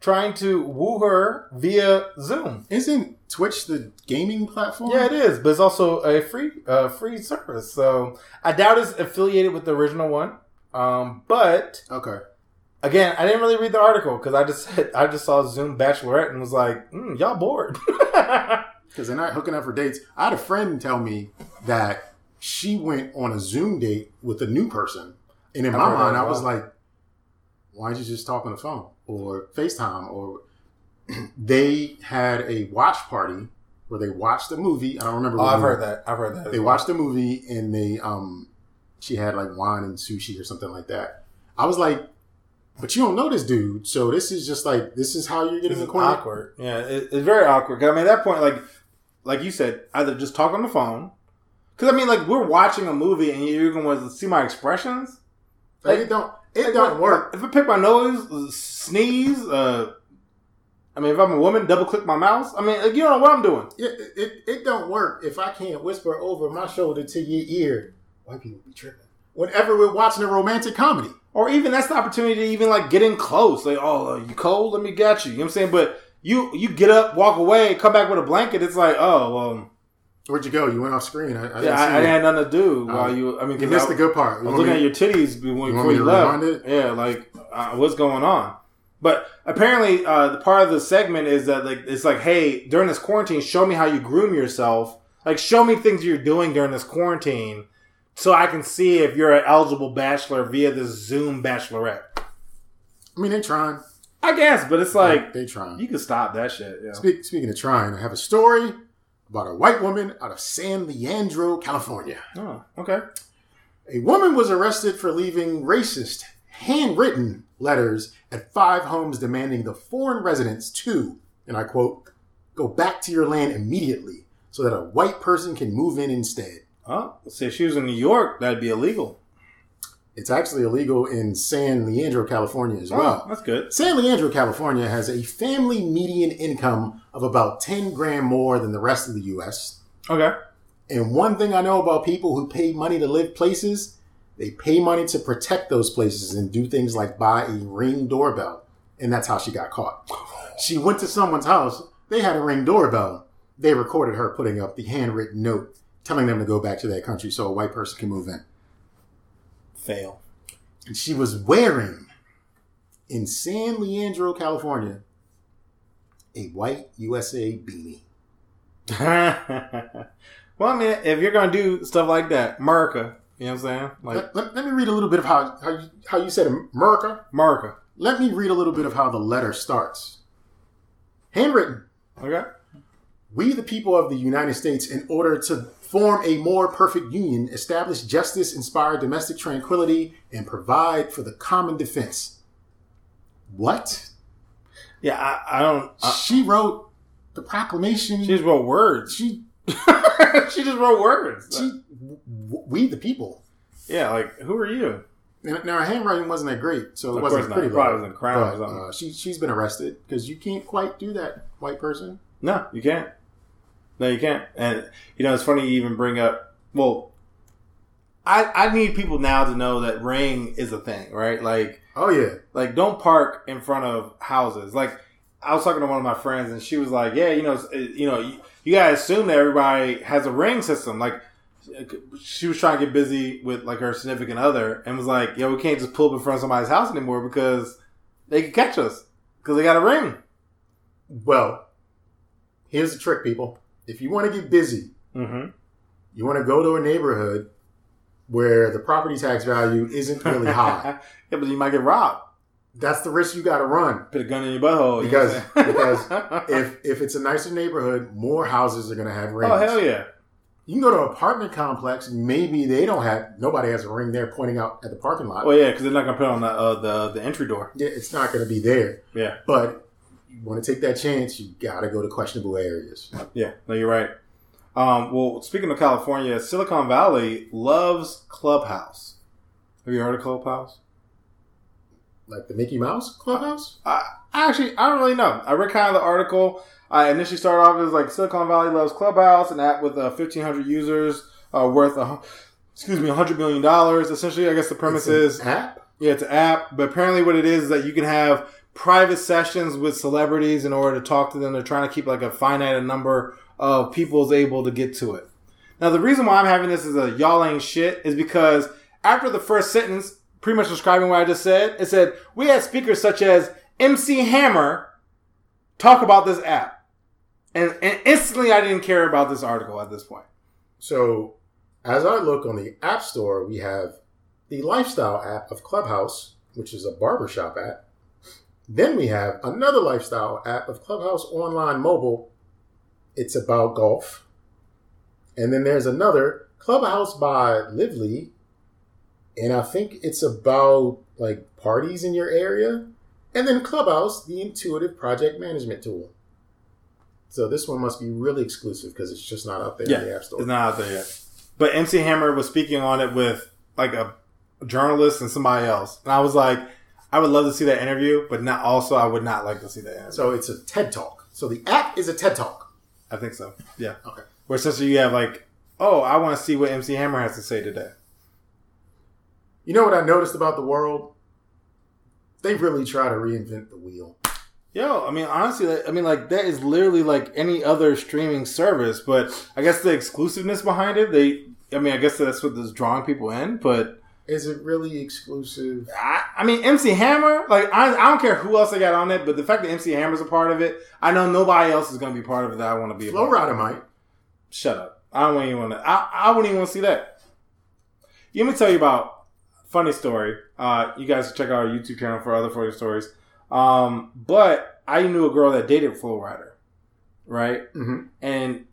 trying to woo her via Zoom. Isn't Twitch the gaming platform? Yeah, it is, but it's also a free uh, free service. So I doubt it's affiliated with the original one. Um, but Okay. Again, I didn't really read the article because I just I just saw Zoom Bachelorette and was like, mm, y'all bored. Because they're not hooking up for dates. I had a friend tell me that she went on a Zoom date with a new person, and in I've my mind, I was like, "Why did you just talk on the phone or FaceTime?" Or they had a watch party where they watched a movie. I don't remember. oh, what I've heard that. I've heard that. They well. watched the movie and they um, she had like wine and sushi or something like that. I was like, "But you don't know this dude, so this is just like this is how you're getting acquainted." awkward. Yeah, it, it's very awkward. I mean, at that point, like, like you said, either just talk on the phone. Because I mean, like, we're watching a movie and you're going to see my expressions. Like, it don't it Like, don't work. If I pick my nose, sneeze, uh, I mean, if I'm a woman, double click my mouse. I mean, like, you don't know what I'm doing. It, it, it don't work if I can't whisper over my shoulder to your ear. White people be tripping. Whenever we're watching a romantic comedy. Or even that's the opportunity to even like get in close. Like, oh, uh, you cold? Let me get you. You know what I'm saying? But you you get up, walk away, come back with a blanket. It's like, oh well, Where'd you go? You went off screen. I, I didn't yeah, see I, I had nothing to do Uh, while you. I mean, You missed I, the good part. I was looking me- at your titties before, me you left. Yeah, like uh, what's going on? But apparently, uh, the part of the segment is that like it's like, hey, during this quarantine, show me how you groom yourself. Like, show me things you're doing during this quarantine, so I can see if you're an eligible bachelor via this Zoom bachelorette. I mean, they're trying. I guess, but it's like they trying. you can stop that shit. Yeah. Speak, speaking of trying, I have a story about a white woman out of San Leandro, California. Oh, okay. A woman was arrested for leaving racist, handwritten letters at five homes demanding the foreign residents to, and I quote, go back to your land immediately so that a white person can move in instead. Oh, see, if she was in New York, that'd be illegal. It's actually illegal in San Leandro, California as Oh, well. that's good. San Leandro, California has a family median income of about 10 grand more than the rest of the U.S. Okay. And one thing I know about people who pay money to live places, they pay money to protect those places and do things like buy a ring doorbell. And that's how she got caught. She went to someone's house, they had a ring doorbell. They recorded her putting up the handwritten note telling them to go back to their country so a white person can move in. Fail. And she was wearing in San Leandro, California, a white USA beanie. well, I mean, if you're gonna do stuff like that, America, you know what I'm saying? Like Let, let- let me read a little bit of how, how, you, how you said America. America. Let me read a little bit of how the letter starts. Handwritten. Okay. We, the people of the United States, in order to form a more perfect union, establish justice, inspire domestic tranquility, and provide for the common defense. What? Yeah, I, I don't. I, she wrote the proclamation. she just wrote words. she, she just wrote words. she, we, the people. yeah, like who are you? Now her handwriting wasn't that great, so it Of wasn't course not. probably wasn't crown or something. uh, she she's been arrested because you can't quite do that, white person. No, you can't. No, you can't. And you know, it's funny you even bring up. Well, I I need people now to know that ring is a thing, right? Like Oh yeah, like don't park in front of houses. Like I was talking to one of my friends, and she was like, "Yeah, you know, you know, you, you gotta assume that everybody has a ring system." Like she was trying to get busy with like her significant other, and was like, "Yo, we can't just pull up in front of somebody's house anymore because they could catch us because they got a ring." Well, here's the trick, people. If you want to get busy, Mm-hmm. you want to go to a neighborhood where the property tax value isn't really high. yeah, but you might get robbed. That's the risk you got to run. Put a gun in your butthole. you Because- I'm saying? If if it's a nicer neighborhood, more houses are going to have rings. oh hell yeah! You can go to an apartment complex. Maybe they don't have. Nobody has a ring there pointing out at the parking lot. Well, yeah, because they're not gonna put it on the uh, the the entry door. Yeah, it's not going to be there. Yeah, But you want to take that chance, you got to go to questionable areas. yeah. No, you're right. Um, well, speaking of California, Silicon Valley loves Clubhouse. Have you heard of Clubhouse? Like the Mickey Mouse Clubhouse. I, I actually I don't really know. I read kind of the article. I initially started off as like Silicon Valley loves Clubhouse, an app with uh, 1,500 users, uh, worth a, excuse me, 100 million dollars. Essentially, I guess the premise is app. Yeah, it's an app, but apparently what it is is that you can have private sessions with celebrities in order to talk to them. They're trying to keep like a finite number of people able to get to it. Now, the reason why I'm having this as a y'all ain't shit is because after the first sentence, pretty much describing what I just said, it said, we had speakers such as MC Hammer talk about this app. And, and instantly I didn't care about this article at this point. So, as I look on the App Store, we have the lifestyle app of Clubhouse, which is a barbershop app. Then we have another lifestyle app of Clubhouse Online Mobile. It's about golf. And then there's another Clubhouse by Lively. And I think it's about like parties in your area. And then Clubhouse, the intuitive project management tool. So this one must be really exclusive because it's just not out there in the App Store. It's not out there yet. But MC Hammer was speaking on it with like a journalist and somebody else. And I was like, I would love to see that interview, but not also I would not like to see that interview. So it's a TED Talk. So the app is a TED Talk. I think so. Yeah. Okay. Where essentially you have like, oh, I want to see what MC Hammer has to say today. You know what I noticed about the world? They really try to reinvent the wheel. Yo, I mean, honestly, I mean, like that is literally like any other streaming service, but I guess the exclusiveness behind it, they, I mean, I guess that's what is drawing people in, but Is it really exclusive? I, I mean, MC Hammer, like I, I don't care who else they got on it, but the fact that MC Hammer's a part of it, I know nobody else is going to be part of it that I want to be. a Flow. Rider might. Shut up! I don't even want to. I, I wouldn't even want to see that. Let me tell you about funny story. Uh, you guys can check out our YouTube channel for other funny stories. Um, but I knew a girl that dated Flo Rida, right? hmm And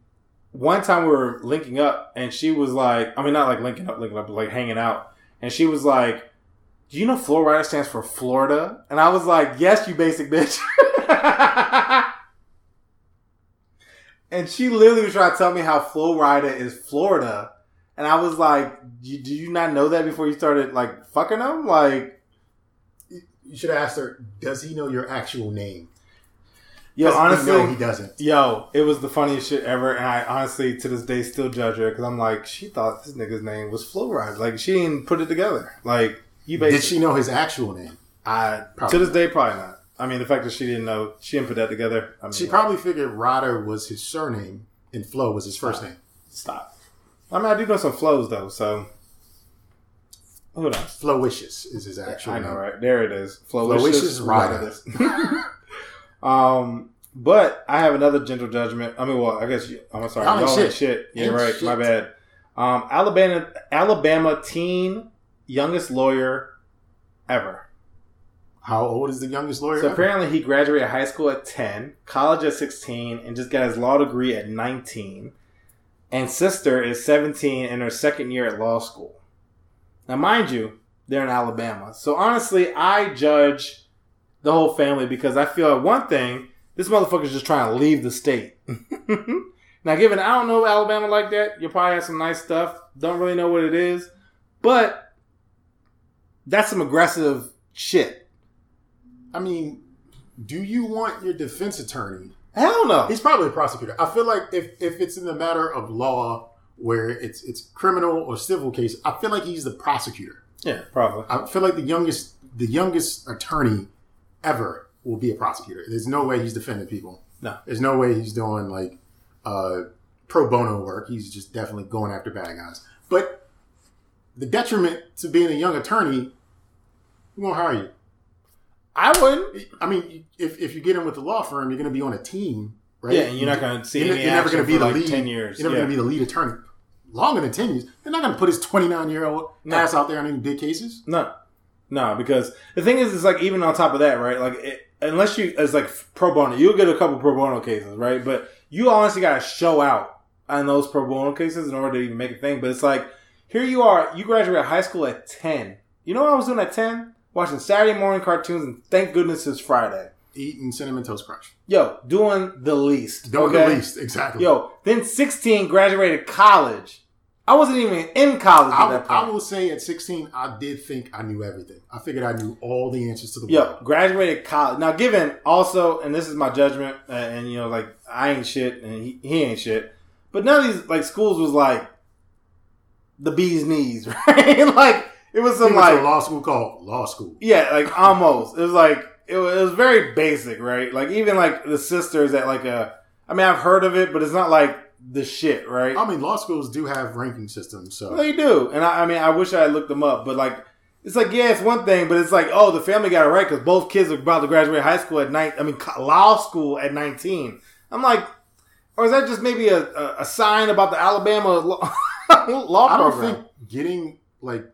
one time we were linking up, and she was like, I mean, not like linking up, linking up, but like hanging out. And she was like, Do you know Flo Rida stands for Florida? And I was like, Yes, you basic bitch. and she literally was trying to tell me how Flo Rida is Florida. And I was like, Do you not know that before you started like fucking them? Like, You should asked her, does he know your actual name? Yo, honestly, know he doesn't. Yo, it was the funniest shit ever, and I honestly to this day still judge her because I'm like, she thought this nigga's name was Flo Rida. Like she didn't put it together. Like you Did she know his actual name? I Probably to this day probably not. I mean, the fact that she didn't know, she didn't put that together. I mean, She probably figured Ryder was his surname and Flo was his first name. stop. I mean, I do know some flows though, so who knows? Flowishes is his actual I name. know, right? There it is. Flowicious Rider. um, but I have another gentle judgment. I mean, well, I guess you, I'm sorry. Y'all ain't Y'all ain't shit. shit. Yeah, Ain't right. My bad. Um, Alabama, Alabama teen youngest lawyer ever. How old is the youngest lawyer? So ever? apparently, he graduated high school at 10, college at 16, and just got his law degree at 19. And sister is 17 in her second year at law school. Now, mind you, they're in Alabama. So honestly, I judge the whole family because I feel like one thing, this motherfucker's just trying to leave the state. now, given I don't know Alabama like that, you probably have some nice stuff. Don't really know what it is, but that's some aggressive shit. I mean, do you want your defense attorney? Hell no. He's probably a prosecutor. I feel like if, if it's in the matter of law where it's it's criminal or civil case, I feel like he's the prosecutor. Yeah, probably. I feel like the youngest the youngest attorney ever will be a prosecutor. There's no way he's defending people. No. There's no way he's doing like uh, pro bono work. He's just definitely going after bad guys. But the detriment to being a young attorney, who won't hire you? I wouldn't. I mean, if, if you get in with the law firm, you're going to be on a team, right? Yeah, you're not going to see You're, you're never going to be the like lead. ten years. You're never yeah. going to be the lead attorney. Longer than ten years. They're not going to put his 29 year old No. ass out there on any big cases. No, no, because the thing is, it's like even on top of that, right? Like, it, unless you as like pro bono, you'll get a couple pro bono cases, right? But you honestly got to show out on those pro bono cases in order to even make a thing. But it's like here you are, you graduated high school at ten. You know what I was doing at ten? Watching Saturday morning cartoons, and thank goodness it's Friday. Eating cinnamon toast crunch. Yo, doing the least. Don't okay? the least, exactly. Yo, then sixteen graduated college. I wasn't even in college at I, that point. I will say at 16, I did think I knew everything. I figured I knew all the answers to the Yo, world. graduated college. Now, given also, and this is my judgment, uh, and you know, like I ain't shit, and he, he ain't shit. But none of these like schools was like the bee's knees, right? like it was some went to a like law school called law school. yeah, like almost. It was like it was, it was very basic, right? Like even like the sisters at like a. I mean, I've heard of it, but it's not like the shit, right? I mean, law schools do have ranking systems, so They do, and I, I mean, I wish I had looked them up, but like, it's like, yeah, it's one thing, but it's like, oh, the family got it right because both kids are about to graduate high school at night. I mean, law school at nineteen. I'm like, or is that just maybe a, a, a sign about the Alabama law, law I don't think getting like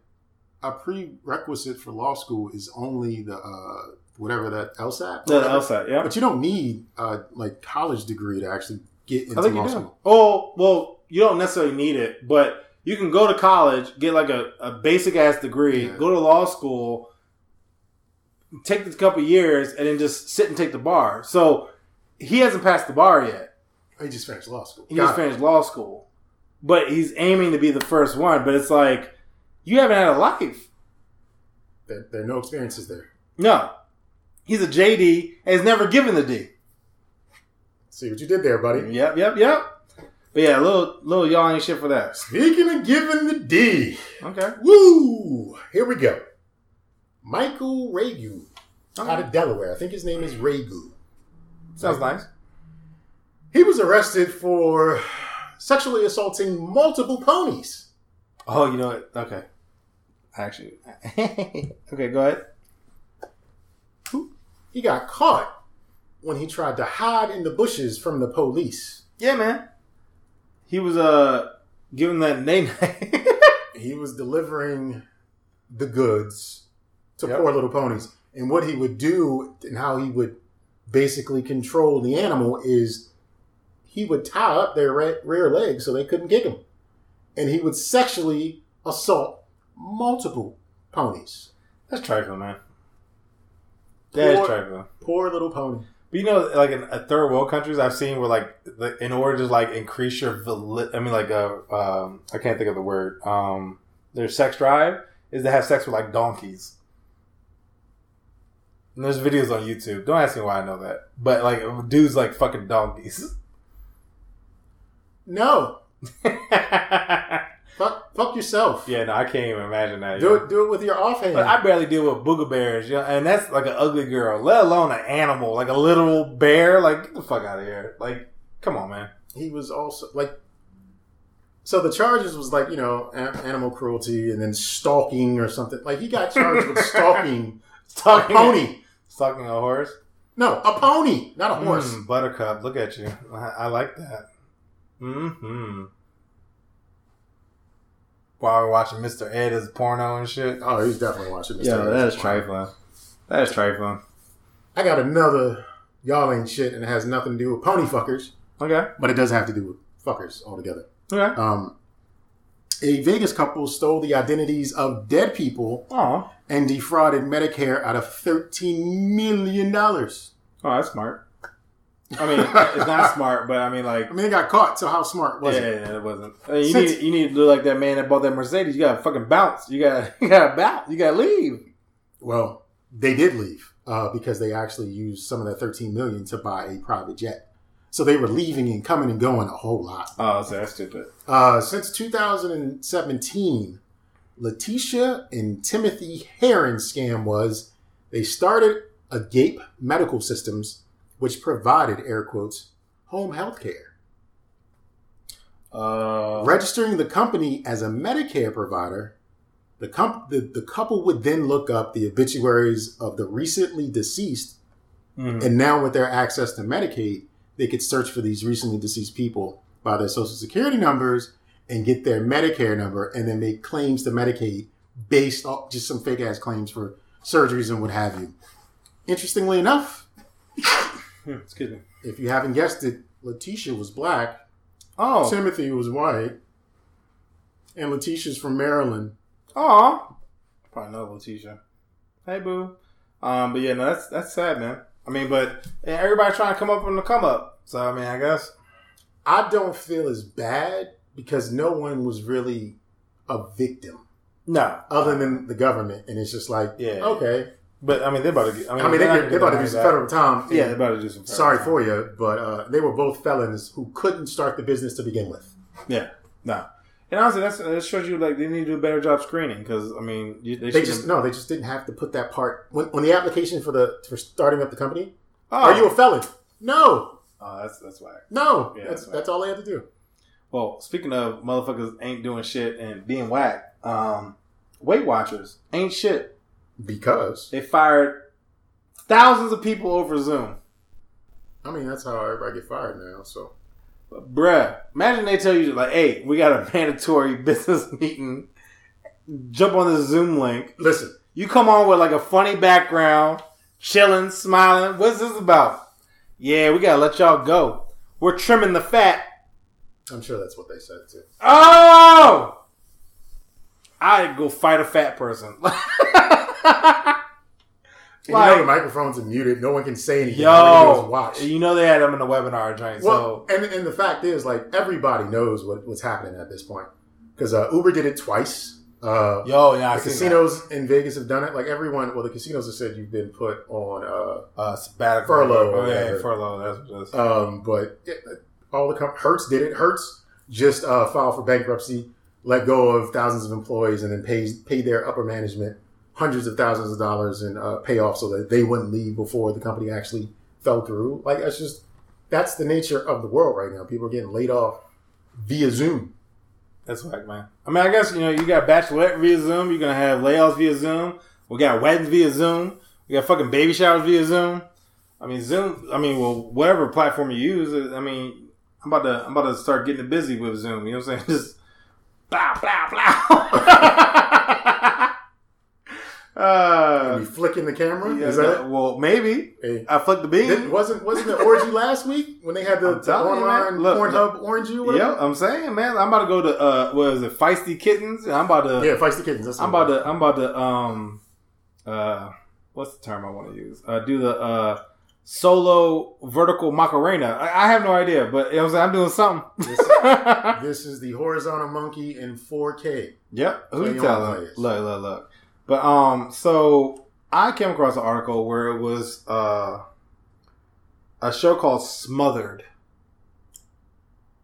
a prerequisite for law school is only the uh, whatever that LSAT. the LSAT, yeah. But you don't need a like college degree to actually get into I think law you do. school. Oh, well, you don't necessarily need it, but you can go to college, get like a, a basic ass degree, Yeah. go to law school, take a couple years, and then just sit and take the bar. So he hasn't passed the bar yet. He just finished law school. He Got just it. finished law school, but he's aiming to be the first one. But it's like you haven't had a life. There, there are no experiences there. No, he's a JD and has never given the D. See what you did there, buddy. Yep, yep, yep. But yeah, little little y'all ain't shit for that. Speaking of giving the D, Okay. woo! Here we go. Michael Ragu out of Delaware. I think his name is Ragu. Sounds nice. He was arrested for sexually assaulting multiple ponies. Oh, you know what? Okay. Actually, okay, go ahead. He got caught when he tried to hide in the bushes from the police. Yeah, man. He was uh giving that name. He was delivering the goods to Yep. poor little ponies. And what he would do and how he would basically control the animal is he would tie up their rear legs so they couldn't kick him. And he would sexually assault multiple ponies. That's trifling, man. That is Poor- trifling. Poor little pony. But you know, like in uh, third world countries, I've seen where like the, in order to like increase your vali- I mean, like uh, um, I can't think of the word. Um, their sex drive is to have sex with like donkeys. And there's videos on YouTube. Don't ask me why I know that, but like dudes like fucking donkeys. No. Fuck, fuck yourself. Yeah, no, I can't even imagine that. Do it, do it with your offhand. But I barely deal with booger bears, you know, and that's like an ugly girl, let alone an animal, like a literal bear. Like, get the fuck out of here. Like, come on, man. he was also like so the charges was like you know animal cruelty and then stalking or something like he got charged with stalking a pony Stalking a horse. no a pony not a horse Mm, buttercup, look at you. I, I like that. Hmm. While we're watching Mr. Ed as porno and shit. oh he's definitely watching this Yeah, that is trifling. That is trifling. i got another y'all ain't shit and it has nothing to do with pony fuckers Okay. but it does have to do with fuckers altogether Okay. um a Vegas couple stole the identities of dead people Oh. and defrauded Medicare out of $13 million. Oh, that's smart. I mean, it's not smart, but I mean, like, I mean, they got caught, so how smart was yeah, it? yeah, it wasn't. I mean, you Since- need you need to do like that man that bought that Mercedes. You gotta fucking bounce. You gotta you gotta bounce. You gotta leave. Well, they did leave uh, because they actually used some of that 13 million to buy a private jet. So they were leaving and coming and going a whole lot. Oh, so that's stupid. Uh, since 2017, Letitia and Timothy Heron scam was they started Agape Medical Systems, which provided air quotes home health care. Uh, Registering the company as a Medicare provider, the, comp- the, the couple would then look up the obituaries of the recently deceased mhm. And now with their access to Medicaid, they could search for these recently deceased people by their social security numbers and get their Medicare number and then make claims to Medicaid based off just some fake ass claims for surgeries and what have you. Interestingly enough, Excuse me. if you haven't guessed it, Letitia was black, Oh, Timothy was white, and Letitia's from Maryland. Aw. Probably know Letitia. Hey, boo. Um, but yeah, no, that's that's sad, man. I mean, but and everybody trying to come up on the come up. So I mean, I guess. I don't feel as bad because no one was really a victim. No, other than the government, and it's just like, Yeah. okay. But I mean, they're about to. Get, I mean, I mean, they're they, gonna they're about to do some federal time. Yeah, they're about to do some. Sorry federal for you, but uh, they were both felons who couldn't start the business to begin with. Yeah, no. And honestly, that's that shows you like they need to do a better job screening because I mean, you, they, They just no, they just didn't have to put that part when, on the application for the for starting up the company. Oh, Are you a felon? No, Oh, that's that's why. no. Yeah, that's that's that's all they had to do. Well, speaking of motherfuckers ain't doing shit and being whack, um, Weight Watchers ain't shit. Because They fired thousands of people over Zoom. I mean, that's how everybody get fired now. So But bruh, imagine they tell you like, "Hey, we got a mandatory business meeting. Jump on the Zoom link. listen, You come on with like a funny background, chilling, smiling. What's this about? Yeah, we gotta let y'all go. We're trimming the fat. I'm sure that's what they said too. Oh, I'd go fight a fat person. You Like- know the microphones are muted. No one can say anything. All they can do is Yo, watch. you know they had them in the webinar joint. Well, so and, and the fact is, like everybody knows what, what's happening at this point because uh, Uber did it twice. Uh, yo, yeah, the casinos in Vegas have done it. Like everyone, well, the casinos have said you've been put on. that. uh, sabbatical, Furlough Oh, yeah, furlough. That's what it is. Uh, um, but it, all the com- Hertz did it. Hertz just uh, filed for bankruptcy, let go of thousands of employees, and then pays paid their upper management hundreds of thousands of dollars in uh, payoff so that they wouldn't leave before the company actually fell through. Like that's just that's the nature of the world right now. People are getting laid off via Zoom. That's whack, man. I mean, I guess you know you got bachelorette via Zoom. You're gonna have layoffs via Zoom. We got weddings via Zoom. We got fucking baby showers via Zoom. I mean, Zoom. I mean, well, whatever platform you use. I mean, I'm about to I'm about to start getting busy with Zoom. You know what I'm saying? Just blah blah blah. uh, You flicking the camera? yeah, Is that it? well, maybe Hey. I flicked the bean. Didn't- wasn't wasn't the orgy last week when they had the, the online. Pornhub orgy? Or Yeah. I'm saying, man, I'm about to go to uh, what is it, Feisty Kittens? I'm about to, yeah, Feisty Kittens. That's I'm about to, I'm about to, um, uh, what's the term I want to use? Uh, do the uh, solo vertical Macarena. I, I have no idea, but you know what I'm saying? I'm doing something. was. This is the horizontal monkey in 4K. yep. Who you telling? it. Look, look, look. But um, so I came across an article where it was uh, a show called Smothered.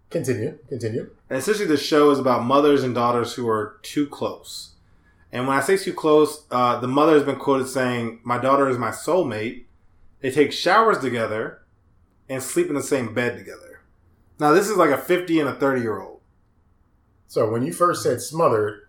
Continue, continue. And essentially, the show is about mothers and daughters who are too close. And when I say too close, uh, the mother has been quoted saying, "My daughter is my soulmate." They take showers together and sleep in the same bed together. Now, this is like a fifty and a thirty year old. So when you first said smothered,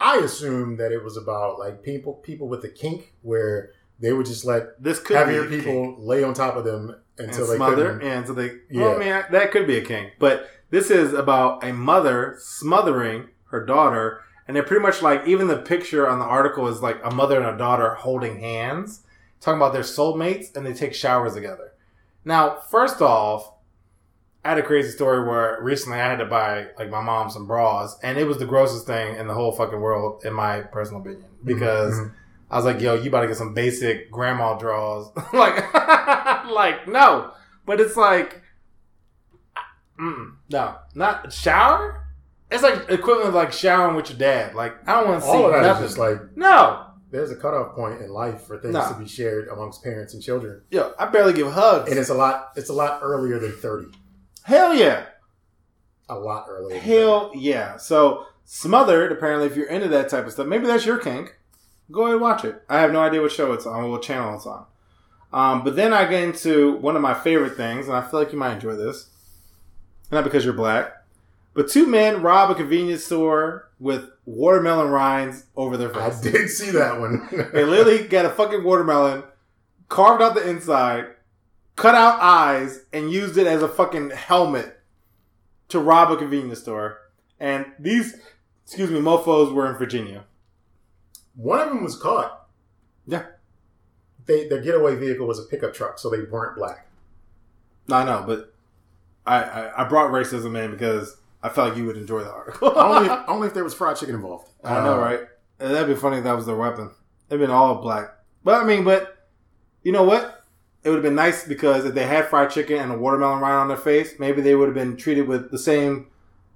I assumed that it was about like people people with a kink where they would just let This could heavier people kink. lay on top of them and until they smother, and so they. Oh, yeah. Well, I mean, that could be a kink, but this is about a mother smothering her daughter, and they're pretty much like even the picture on the article is like a mother and a daughter holding hands, talking about their soulmates, and they take showers together. Now, first off, I had a crazy story where recently I had to buy like my mom some bras, and it was the grossest thing in the whole fucking world, in my personal opinion, because. Mhm. I was like, yo, you about to get some basic grandma draws. like, like, no. But it's like, no, not shower. It's like equivalent of like showering with your dad. Like, I don't want to see all of that nothing. is just like no, there's a cutoff point in life for things No. to be shared amongst parents and children, yo, I barely give hugs. and it's a lot. It's a lot earlier than thirty. Hell yeah, A lot earlier. Hell yeah. So smothered. Apparently, if you're into that type of stuff, maybe that's your kink. Go ahead and watch it. I have no idea what show it's on, what channel it's on. Um, but then I get into one of my favorite things, and I feel like you might enjoy this. Not because you're black, but two men rob a convenience store with watermelon rinds over their face. I did see that one. They literally got a fucking watermelon, carved out the inside, cut out eyes, and used it as a fucking helmet to rob a convenience store. And these, excuse me, mofos were in Virginia. One of them was caught. Yeah. They, their getaway vehicle was a pickup truck, so they weren't black. No, I know, but I, I, I brought racism in because I felt like you would enjoy the article. only, if, only if there was fried chicken involved. I know, Uh, right? And that'd be funny if that was their weapon. They've been all black. But I mean, but you know what? It would have been nice because if they had fried chicken and a watermelon rind on their face, maybe they would have been treated with the same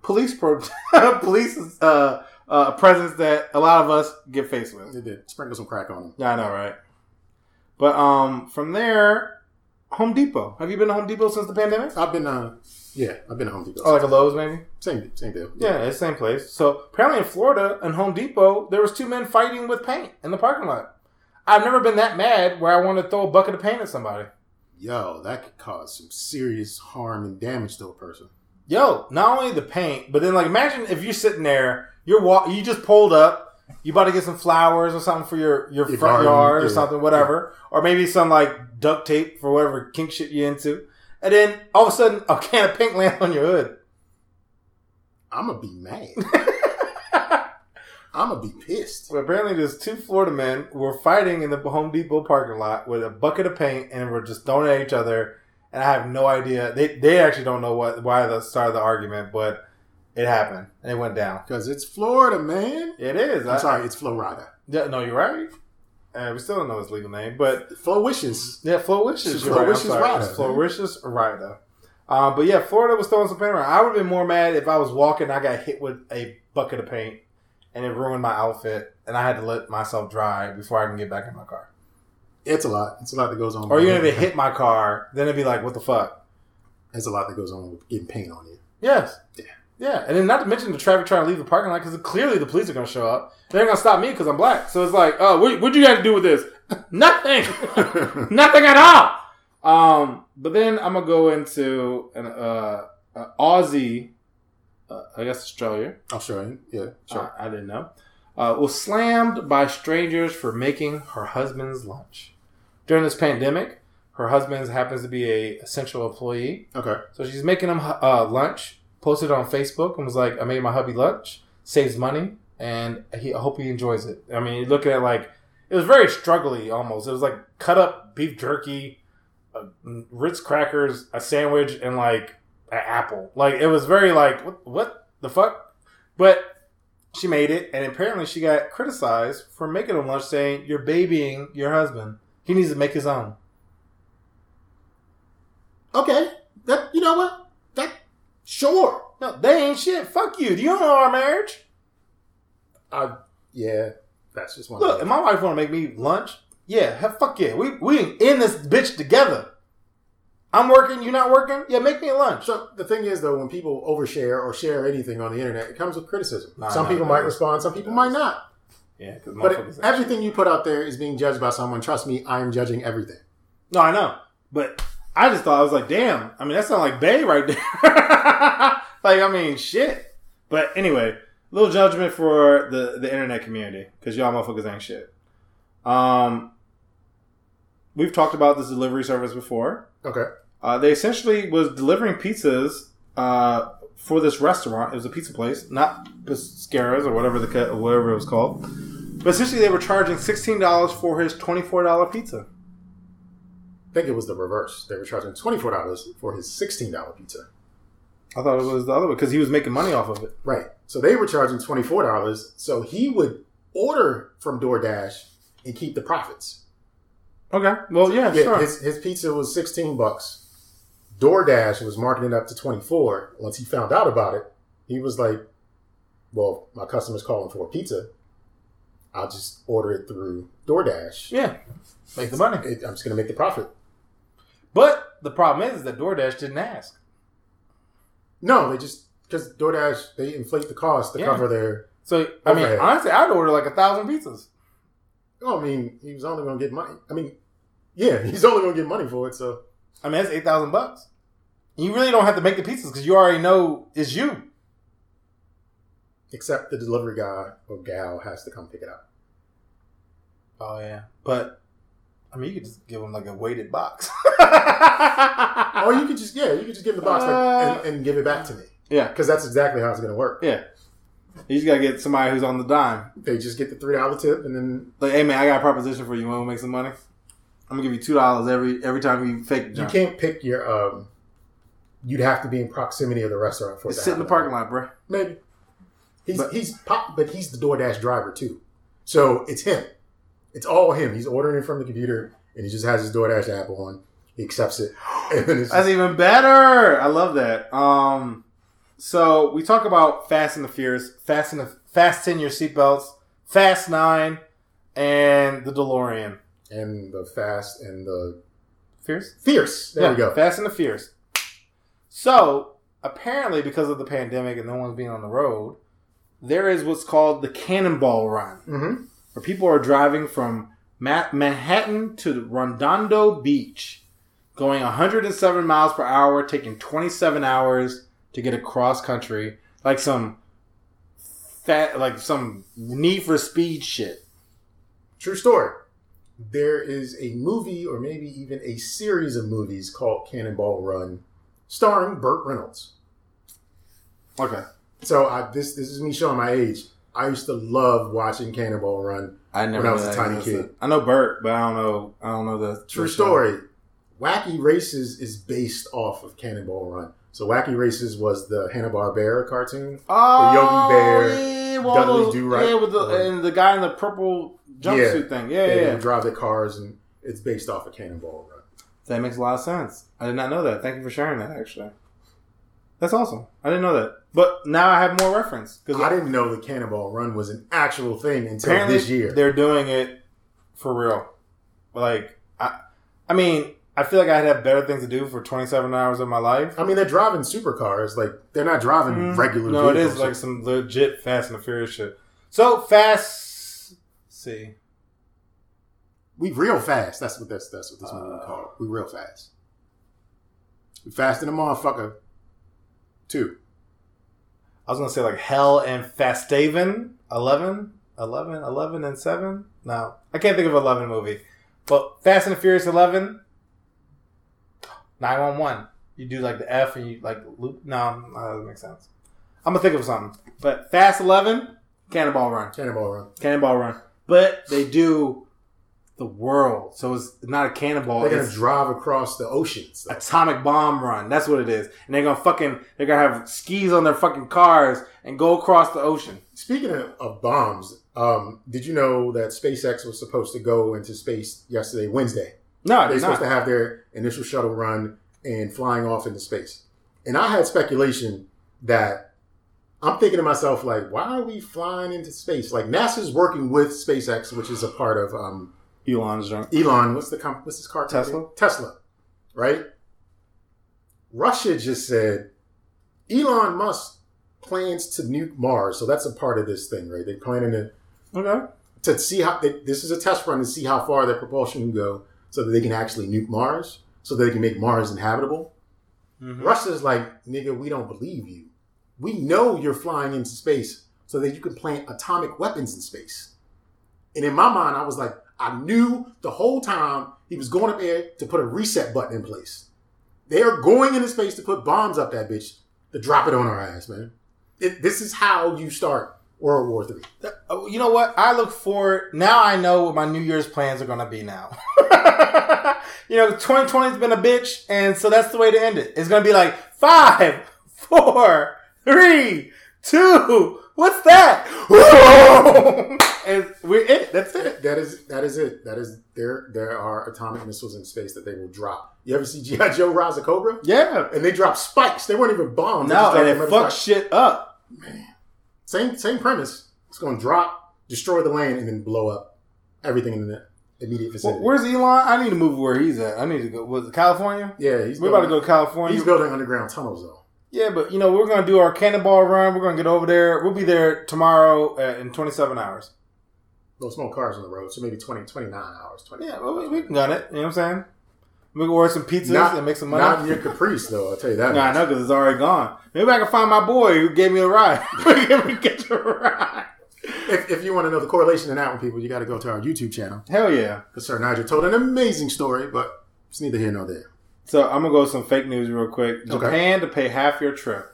police pro- police uh, uh, presence that a lot of us get faced with. They did sprinkle some crack on them. Yeah, I know, right? But um, from there, Home Depot. Have you been to Home Depot since the pandemic? I've been, uh, yeah, I've been to Home Depot. Oh, like a Lowe's, maybe. same, same deal. Yeah, it's the same place. So apparently in Florida and Home Depot, there was two men fighting with paint in the parking lot. I've never been that mad where I want to throw a bucket of paint at somebody. Yo, that could cause some serious harm and damage to a person. Yo, not only the paint, but then like imagine if you're sitting there, you're walk, you just pulled up, you about to get some flowers or something for your your, Your front garden, yard or yeah. something, whatever, or maybe some like duct tape for whatever kink shit you into, and then all of a sudden a can of paint lands on your hood. I'm gonna be mad. I'm gonna be pissed. Well, apparently, there's two Florida men who were fighting in the Home Depot parking lot with a bucket of paint and were just throwing at each other. And I have no idea. They they actually don't know what why the start of the argument, but it happened and it went down. Because it's Florida, man. It is. I'm I- sorry, it's Florida. Yeah, no, you're right. Uh, we still don't know his legal name, but Flo wishes. yeah, Flowicious. It's You're right. I'm Flowicious. Ryder, It's Flowicious Ryder. Uh, but yeah, Florida was throwing some paint around. I would have been more mad if I was walking, I got hit with a bucket of paint, and it ruined my outfit, and I had to let myself dry before I can get back in my car. It's a lot. It's a lot that goes on. Or you're gonna hit my car, then it'd be like, what the fuck? It's a lot that goes on with getting paint on you. Yes. Yeah. Yeah, and then not to mention the traffic trying to leave the parking lot because clearly the police are going to show up. They're going to stop me because I'm black. So it's like, oh, what, what you got to do with this? Nothing. Nothing at all. Um, but then I'm gonna go into an uh, uh Aussie, uh, I guess Australia. Australian, yeah, sure. I, I didn't know. Uh, was slammed by strangers for making her husband's lunch during this pandemic. Her husband happens to be a essential employee, okay. so she's making him uh, lunch. Posted on Facebook and was like, "I made my hubby lunch. Saves money, and he, I hope he enjoys it." I mean, looking at like it was very struggly almost. It was like cut up beef jerky, uh, Ritz crackers, a sandwich, and like an apple. Like it was very like what, what the fuck. But she made it, and apparently she got criticized for making him lunch, saying you're babying your husband. He needs to make his own. Okay, that you know what? That sure. No, they ain't shit. Fuck you. Do you know our marriage? I yeah, that's just one. Look, if my wife want to make me lunch, yeah, hell, fuck yeah. We we in this bitch together. I'm working, you're not working. Yeah, make me a lunch. So the thing is, though, when people overshare or share anything on the internet, it comes with criticism. Some people might respond, some people might not. Yeah, because But it- everything you put out there is being judged by someone. Trust me, I am judging everything. No, I know, but I just thought I was like, damn. I mean, that sounds like Bay right there. like, I mean, shit. But anyway, little judgment for the the internet community because y'all motherfuckers ain't shit. Um, we've talked about this delivery service before. Okay. Uh, they essentially was delivering pizzas uh, for this restaurant. It was a pizza place, not Piscaras or whatever the whatever it was called. But essentially, they were charging sixteen dollars for his twenty four dollar pizza. I think it was the reverse. They were charging twenty four dollars for his sixteen dollar pizza. I thought it was the other one because he was making money off of it. Right. So they were charging twenty four dollars. So he would order from DoorDash and keep the profits. Okay. Well, yeah, Yeah, sure. his, his pizza was sixteen bucks. DoorDash was marketing up to twenty four. Once he found out about it, he was like, "Well, my customer's calling for a pizza. I'll just order it through DoorDash. yeah, make the money. It- I'm just going to make the profit." But the problem is, that DoorDash didn't ask. No, they just because DoorDash they inflate the cost to Yeah. cover their. So I mean, honestly, I'd order like a thousand pizzas. Oh, I mean, he was only going to get money. I mean, yeah, he's only going to get money for it. So I mean, that's eight thousand bucks. You really don't have to make the pizzas because you already know it's you. except the delivery guy or gal has to come pick it up. Oh yeah, but I mean, you could just give them like a weighted box. Or you could just yeah, you could just give the box like, and, and give it back to me yeah, because that's exactly how it's going to work. yeah. You just gotta get somebody who's on the dime. They just get the three dollar tip and then Like, hey man, I got a proposition for you. Want to make some money? I'm gonna give you two dollars every every time you fake you can't pick your. um You'd have to be in proximity of the restaurant for. Just sit in the parking lot, bro. Maybe he's But- he's pop, but he's the DoorDash driver too. So it's him. It's all him. He's ordering it from the computer and he just has his DoorDash app on. He accepts it. It's That's even better. I love that. Um, so we talk about Fast and the Furious, Fast and the Fasten your seatbelts, Fast Nine, and the DeLorean. and the fast and the Fierce. fierce. There yeah, we go. Fast and the Fierce. So apparently, because of the pandemic and no one's being on the road, there is what's called the Cannonball Run, hmm where people are driving from Ma- Manhattan to Redondo Beach, going 107 miles per hour, taking 27 hours to get across country, like some fat, like some Need for Speed shit. True story. There is a movie, or maybe even a series of movies called Cannonball Run, starring Burt Reynolds. Okay, So I, this this is me showing my age. I used to love watching Cannonball Run. I never. When I was a tiny kid. I know Burt, but I don't know. I don't know the True story. Wacky Races is based off of Cannonball Run. So Wacky Races was the Hanna Barbera cartoon. Oh, the Yogi Bear, yeah, well, Dudley Do-Right. Yeah, with the and the guy in the purple jumpsuit thing. Yeah, yeah. Yeah. drive the cars, and it's based off of Cannonball Run. That makes a lot of sense. I did not know that. Thank you for sharing that. Actually, that's awesome. I didn't know that, but now I have more reference because I didn't know the Cannonball Run was an actual thing until this year. they're doing it for real. Like, I, I mean, I feel like I'd have better things to do for 27 hours of my life. I mean, they're driving supercars. Like they're not driving Mm, regular. No, it vehicles. is like some legit Fast and the Furious shit. So fast. See, We real fast. That's what that's that's what this movie Uh. called. We real fast. We fast in a motherfucker. Two. I was gonna say like Hell and Fastaven, 11, 11, 11 and seven. No, I can't think of eleven movie, but Fast and the Furious eleven, nine one one. You do like the F and you like loop. No, no, that doesn't make sense. I'm gonna think of something. But Fast eleven, Cannonball Run, Cannonball Run. Cannonball Run. But they do the world, so it's not a cannonball. They're gonna it's drive across the oceans. atomic bomb run. That's what it is. And they're gonna fucking they're gonna have skis on their fucking cars and go across the ocean. Speaking of, of bombs, um, did you know that SpaceX was supposed to go into space yesterday, Wednesday? No, They're supposed to have their initial shuttle run and flying off into space. And I had speculation that I'm thinking to myself, like, why are we flying into space? Like NASA's working with SpaceX, which is a part of um, Elon's drunk. Elon. What's the comp- what's his car? company? Tesla? Tesla, right? Russia just said Elon Musk plans to nuke Mars, so that's a part of this thing, right? They're planning to Okay. to see how they, this is a test run to see how far their propulsion can go, so that they can actually nuke Mars, so that they can make Mars inhabitable. Mhm. Russia's like, nigga, we don't believe you. We know you're flying into space so that you can plant atomic weapons in space. And in my mind, I was like, I knew the whole time he was going up there to put a reset button in place. They are going into space to put bombs up that bitch to drop it on our ass, man. It, this is how you start World War Three. Oh, You know what? I look forward. Now I know what my New Year's plans are going to be now. you know, 2020 has been a bitch, and so that's the way to end it. It's going to be like five, four, three, two. What's that? and we're it. That's it. That is that is it. That is there. There are atomic missiles in space that they will drop. You ever see GI Joe Rise of Cobra? Yeah. And they drop spikes. They weren't even bombs. No, and it fucks shit up. Man, same same premise. It's going to drop, destroy the land, and then blow up everything in the immediate Well, vicinity. where's Elon? I need to move where he's at. I need to go. Was it California? yeah, he's We're about to go to California. He's building underground tunnels though. Yeah, but you know we're gonna do our cannonball run. We're gonna get over there. We'll be there tomorrow uh, in 27 hours. No small cars on the road, so maybe 20, 29 hours. 20, Yeah, well, we, we can gun it. You know what I'm saying? We can order some pizzas Not- and make some money. Not in your caprice though. I'll tell you that. no, I know because it's already gone. Maybe I can find my boy who gave me a ride. we me get you a ride. If, if you want to know the correlation in that one, people, you got to go to our YouTube channel. Hell yeah! Because Sir Nigel told an amazing story, but it's neither here nor there. So I'm gonna go with some fake news real quick. Okay. Japan to pay half your trip.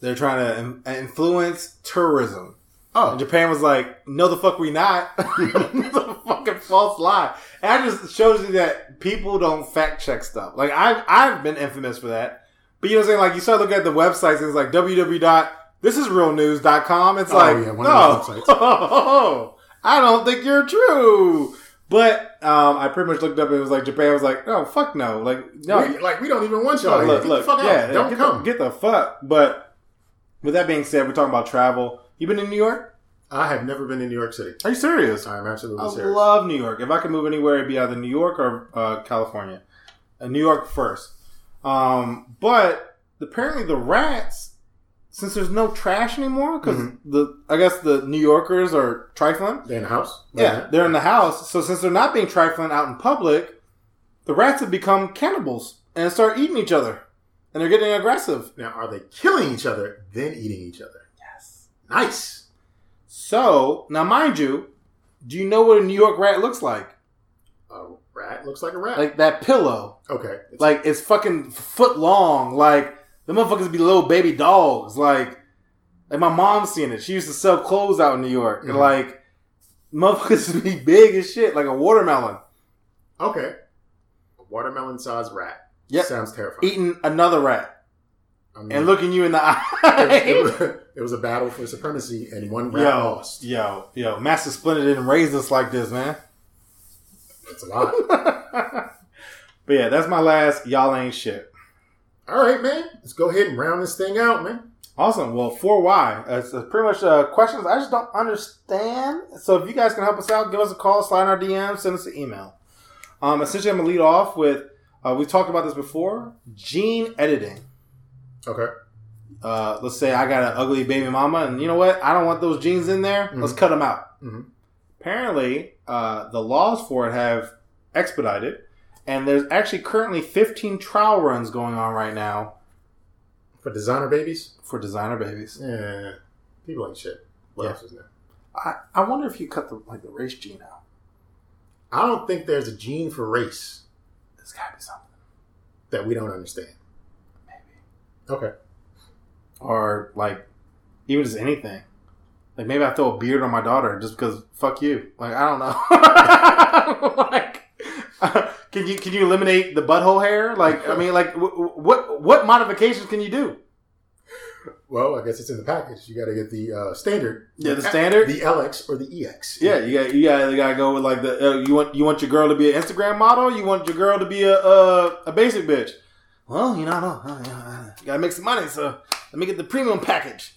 They're trying to influence tourism. Oh, And Japan was like, "No, the fuck we not." it's a fucking false lie. And that just shows you that people don't fact check stuff. Like I've I've been infamous for that. But you know what I'm saying? Like you start looking at the websites and it's like www.thisisrealnews.com. It's Oh, like yeah, one no, of those websites. I don't think you're true. But um, I pretty much looked up and it was like Japan was like, "No, fuck no." Like no, we, like we don't even want y'all. look, here. look, the fuck yeah, out. Don't get come. The, get the fuck. But with that being said, we're talking about travel. You been in New York? I have never been in New York City. Are you serious? I'm absolutely I serious. love New York. If I could move anywhere, it'd be either New York or uh, California. Uh, New York first. Um, but apparently the rats, since there's no trash anymore, because Mhm. the I guess the New Yorkers are trifling. They're in the house. Yeah, they're in the house. So since they're not being trifling out in public, the rats have become cannibals and start eating each other, and they're getting aggressive. Now, are they killing each other then eating each other? Yes. Nice. So now, mind you, do you know what a New York rat looks like? A rat looks like a rat. Like that pillow. okay. It's- Like it's fucking foot long. Like the motherfuckers be little baby dogs. Like like my mom's seen it. She used to sell clothes out in New York. And Mhm. like motherfuckers be big as shit, like a watermelon. okay. A watermelon sized rat. Yep. Sounds terrifying. Eating another rat I mean, and looking you in the it, eye. it was, it was a battle for supremacy, and one rat yo, lost. yo, yo, Master Splinter didn't raise us like this, man. That's a lot. but yeah, that's my last y'all ain't shit. All right, man. Let's go ahead and round this thing out, man. Awesome. Well, for why? It's pretty much uh, questions I just don't understand. So if you guys can help us out, give us a call, slide in our DM, send us an email. Um, essentially, I'm gonna lead off with uh, we talked about this before. Gene editing. Okay. Uh, let's say I got an ugly baby mama, and you know what? I don't want those genes in there. Let's cut them out. Mhm. apparently uh, the laws for it have expedited, and there's actually currently 15 trial runs going on right now For designer babies? for designer babies. Yeah. People ain't shit. What Yeah. else is there? I, I wonder if you cut the like the race gene out. I don't think there's a gene for race There's gotta be something, that we don't understand. maybe, Okay. or like even just anything. Like maybe I throw a beard on my daughter just because fuck you. Like I don't know. like, can you can you eliminate the butthole hair? Like I mean, like w- w- what what modifications can you do? Well, I guess it's in the package. You got to get the uh, standard. Yeah, the standard? The LX or the EX. Yeah, you got you got you got to go with like the uh, you want you want your girl to be an Instagram model. You want your girl to be a a, a basic bitch. Well, you know, no, uh, you gotta make some money, so let me get the premium package.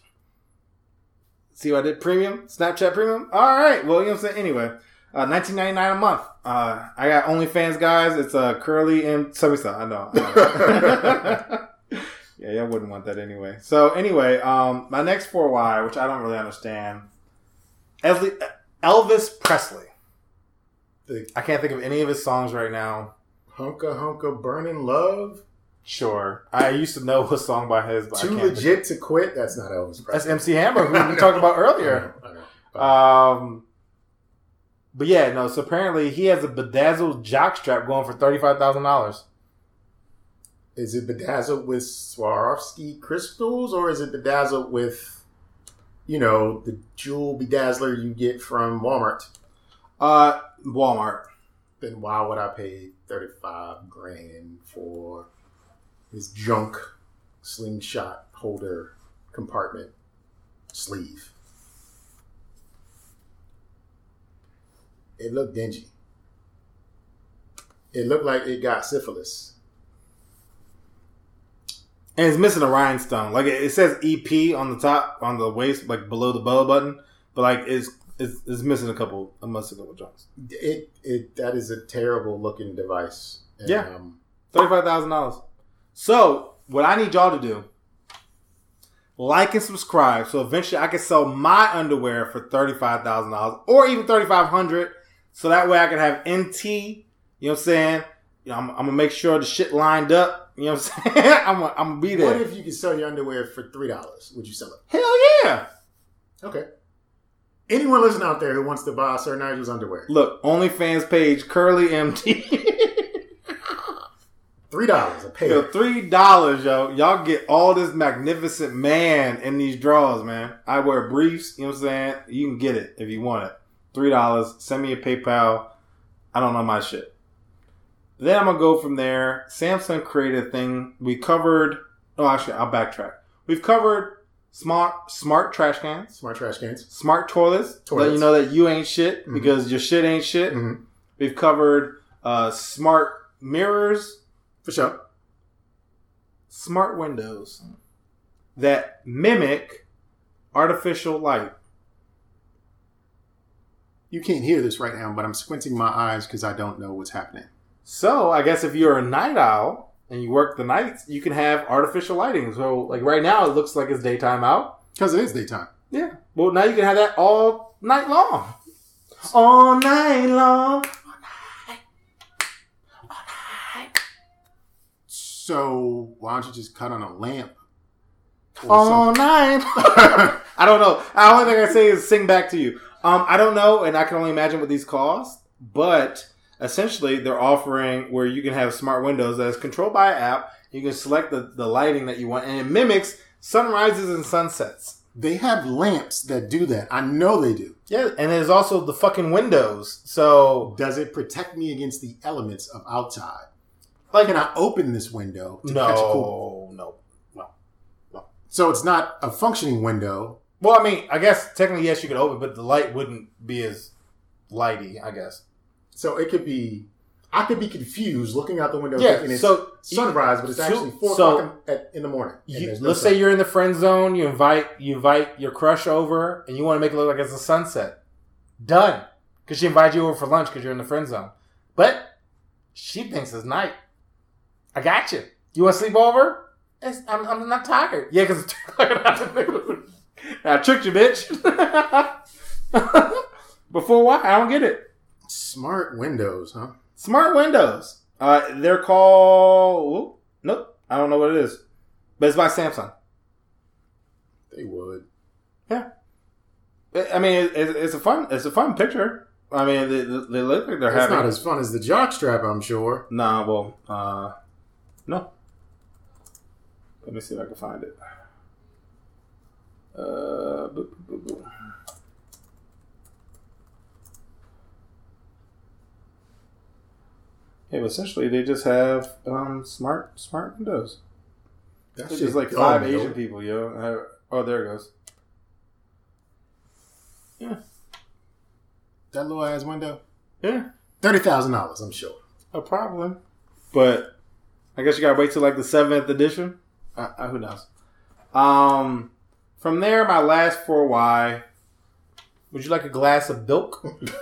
See what I did? Premium, Snapchat premium. All right. Well, you know what I'm saying. Anyway, uh, 19.99 a month. Uh, I got OnlyFans guys. It's uh, curly and subby I know. I know. yeah, y'all wouldn't want that anyway. So anyway, um, my next 4Y, which I don't really understand, Elvis, Presley. The I can't think of any of his songs right now. Hunka Hunka Burning Love. Sure, I used to know a song by his, but Too legit to quit. That's not Elvis That's MC Hammer, who we talked about earlier. I know, I know. Um, but yeah, no. So apparently, he has a bedazzled jockstrap going for thirty five thousand dollars. Is it bedazzled with Swarovski crystals or is it bedazzled with, you know, the jewel bedazzler you get from Walmart? Uh, Walmart. Then why would I pay 35 grand for his junk slingshot holder compartment sleeve? It looked dingy. It looked like it got syphilis. And it's missing a rhinestone. Like it, it says EP on the top, on the waist, like below the belly button, but like it's it's, it's missing a couple, a missing a couple joints. It it that is a terrible looking device. And, Yeah. Um, Thirty five thousand dollars. So what I need y'all to do, like and subscribe, so eventually I can sell my underwear for thirty five thousand dollars or even thirty five hundred. So that way I can have NT. You know what I'm saying? You know, I'm, I'm gonna make sure the shit lined up. You know what I'm saying? I'm gonna, I'm gonna be there. what if you could sell your underwear for three dollars? Would you sell it? Hell yeah! Okay. Anyone listening out there who wants to buy Sir Nigel's underwear, Look, OnlyFans page Curly MT. three dollars a pair. Yo, three dollars, yo. Y'all get all this magnificent man in these drawers, man. I wear briefs, you know what I'm saying? You can get it if you want it. Three dollars. Send me a PayPal. I don't know my shit. Then I'm gonna go from there. Samsung created a thing. We covered oh actually I'll backtrack. We've covered smart smart trash cans, Smart trash cans. smart toilets, to let you know that you ain't shit Mhm. because your shit ain't shit. Mhm. We've covered uh, smart mirrors, For sure. smart windows that mimic artificial light. You can't hear this right now, but I'm squinting my eyes because I don't know what's happening. So I guess if you're a night owl and you work the nights, you can have artificial lighting. So like right now, it looks like it's daytime out. Because it is daytime. Yeah. Well, now you can have that all night long. All night long. All night. All night. So why don't you just cut on a lamp? All something? night. I don't know. The only thing I say is sing back to you. Um, I don't know, and I can only imagine what these cost. But essentially, they're offering where you can have smart windows that is controlled by an app. You can select the, the lighting that you want, and it mimics sunrises and sunsets. They have lamps that do that. I know they do. Yeah, and there's also the fucking windows. So, Does it protect me against the elements of outside? like, Can I open this window to catch a cool? no, no, no. So it's not a functioning window. Well, I mean, I guess technically yes, you could open, but the light wouldn't be as lighty. I guess. So it could be. I could be confused looking out the window Yeah. thinking it's So sunrise, but it's so- actually four so- o'clock in, at, in the morning. You, no let's sun. say you're in the friend zone. You invite you invite your crush over, and you want to make it look like it's a sunset. Done, because she invited you over for lunch because you're in the friend zone. But she thinks it's night. I got you. You want to sleep over? I'm, I'm not tired. Yeah, because it's two o'clock in the afternoon. I tricked you, bitch. Before why? I don't get it. Smart windows, huh? Smart windows. Uh, they're called. whoop, nope, I don't know what it is, but it's by Samsung. They would. Yeah. I mean, it, it, it's a fun. It's a fun picture. I mean, they, they look like they're It's having. It's not as fun as the jockstrap, I'm sure. Nah, well, uh, no. Let me see if I can find it. Uh, boop, boop, boop, boop. Yeah, but essentially they just have um, smart smart windows. That's It's just like five yo. Asian people, yo. Uh, oh, there it goes. Yeah, that little ass window. Yeah, Thirty thousand dollars, I'm sure. a problem. But I guess you gotta wait till like the seventh edition. Uh, uh, who knows? Um, from there, my last four Y. Would you like a glass of bilk?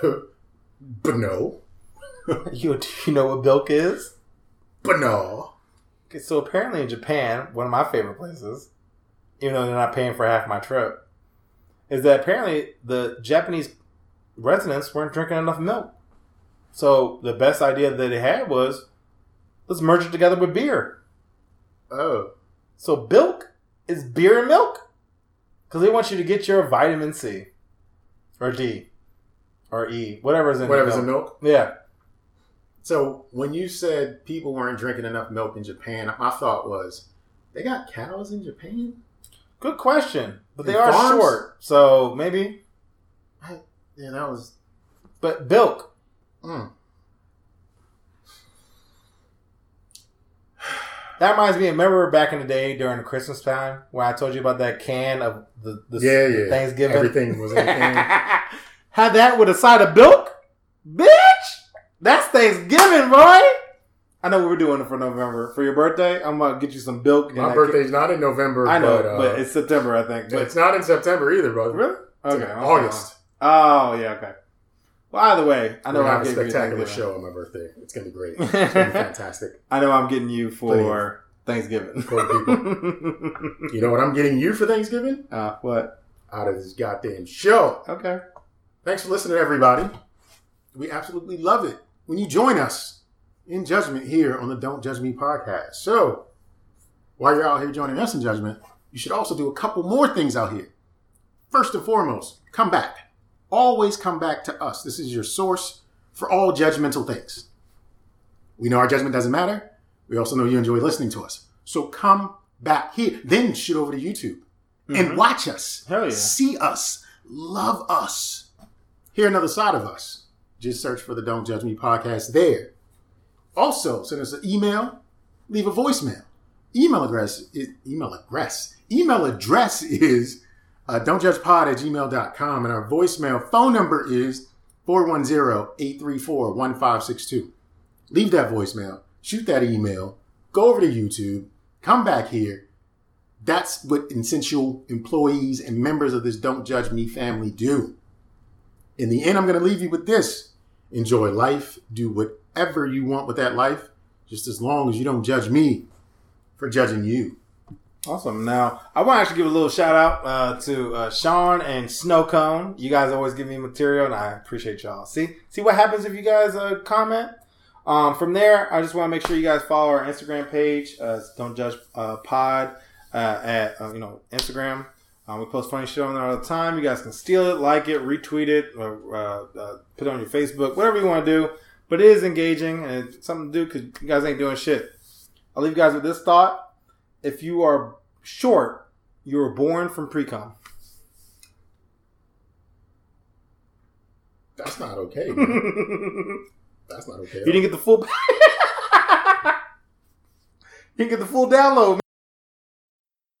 but no. you do you know what bilk is? But no. Okay, so apparently in Japan, one of my favorite places, even though they're not paying for half my trip, is that apparently the Japanese residents weren't drinking enough milk. So the best idea that they had was let's merge it together with beer. Oh. So bilk is beer and milk because they want you to get your vitamin C or D or E, whatever's in Whatever's in milk. Yeah, So when you said people weren't drinking enough milk in Japan, my thought was, they got cows in Japan? good question, but they are short, so maybe. Yeah, that was. But milk. Mm. That reminds me. Remember back in the day during the Christmas time when I told you about that can of the, the, Yeah, the yeah. Thanksgiving. Everything was in a can. Had that with a side of milk, bitch. That's Thanksgiving, boy. I know what we were doing it for November for your birthday. I'm gonna get you some milk. My birthday's not in November, I know, but, uh, but it's September, I think. But it's not in September either, brother. really okay. August. Oh yeah, okay. Well, either way, I know We're I'm have a getting you spectacular show on my birthday. It's gonna be great. It's gonna be fantastic. I know I'm getting you for Thanksgiving. Poor You know what I'm getting you for Thanksgiving? uh, what? Out of this goddamn show. Okay. Thanks for listening, everybody. We absolutely love it when you join us in judgment here on the Don't Judge Me podcast. So, while you're out here joining us in judgment, you should also do a couple more things out here. First and foremost, come back. Always come back to us. This is your source for all judgmental things. We know our judgment doesn't matter. We also know you enjoy listening to us. So come back here. Then shoot over to YouTube and mm-hmm. watch us. Hell yeah. See us. Love us. Hear another side of us. Just search for the Don't Judge Me podcast there. Also, send us an email, leave a voicemail. Email address is email address. Email address is uh, don'tjudgepod at gmail.com and our voicemail phone number is 410-834-1562. Leave that voicemail, shoot that email, go over to YouTube, come back here. That's what essential employees and members of this Don't Judge Me family do. In the end, I'm going to leave you with this. Enjoy life. Do whatever you want with that life, just as long as you don't judge me for judging you. Awesome. Now, I want to actually give a little shout out uh, to uh, Sean and Snowcone. You guys always give me material, and I appreciate y'all. See, see what happens if you guys uh, comment. Um, from there, I just want to make sure you guys follow our Instagram page. Don't Judge uh, Pod uh, at uh, you know Instagram. Um, we post funny shit on there all the time. You guys can steal it, like it, retweet it, or put it on your Facebook, whatever you want to do. But it is engaging and it's something to do because you guys ain't doing shit. I'll leave you guys with this thought if you are short, you were born from pre-com. That's not okay. Man. That's not okay. You didn't get the full. you didn't get the full download,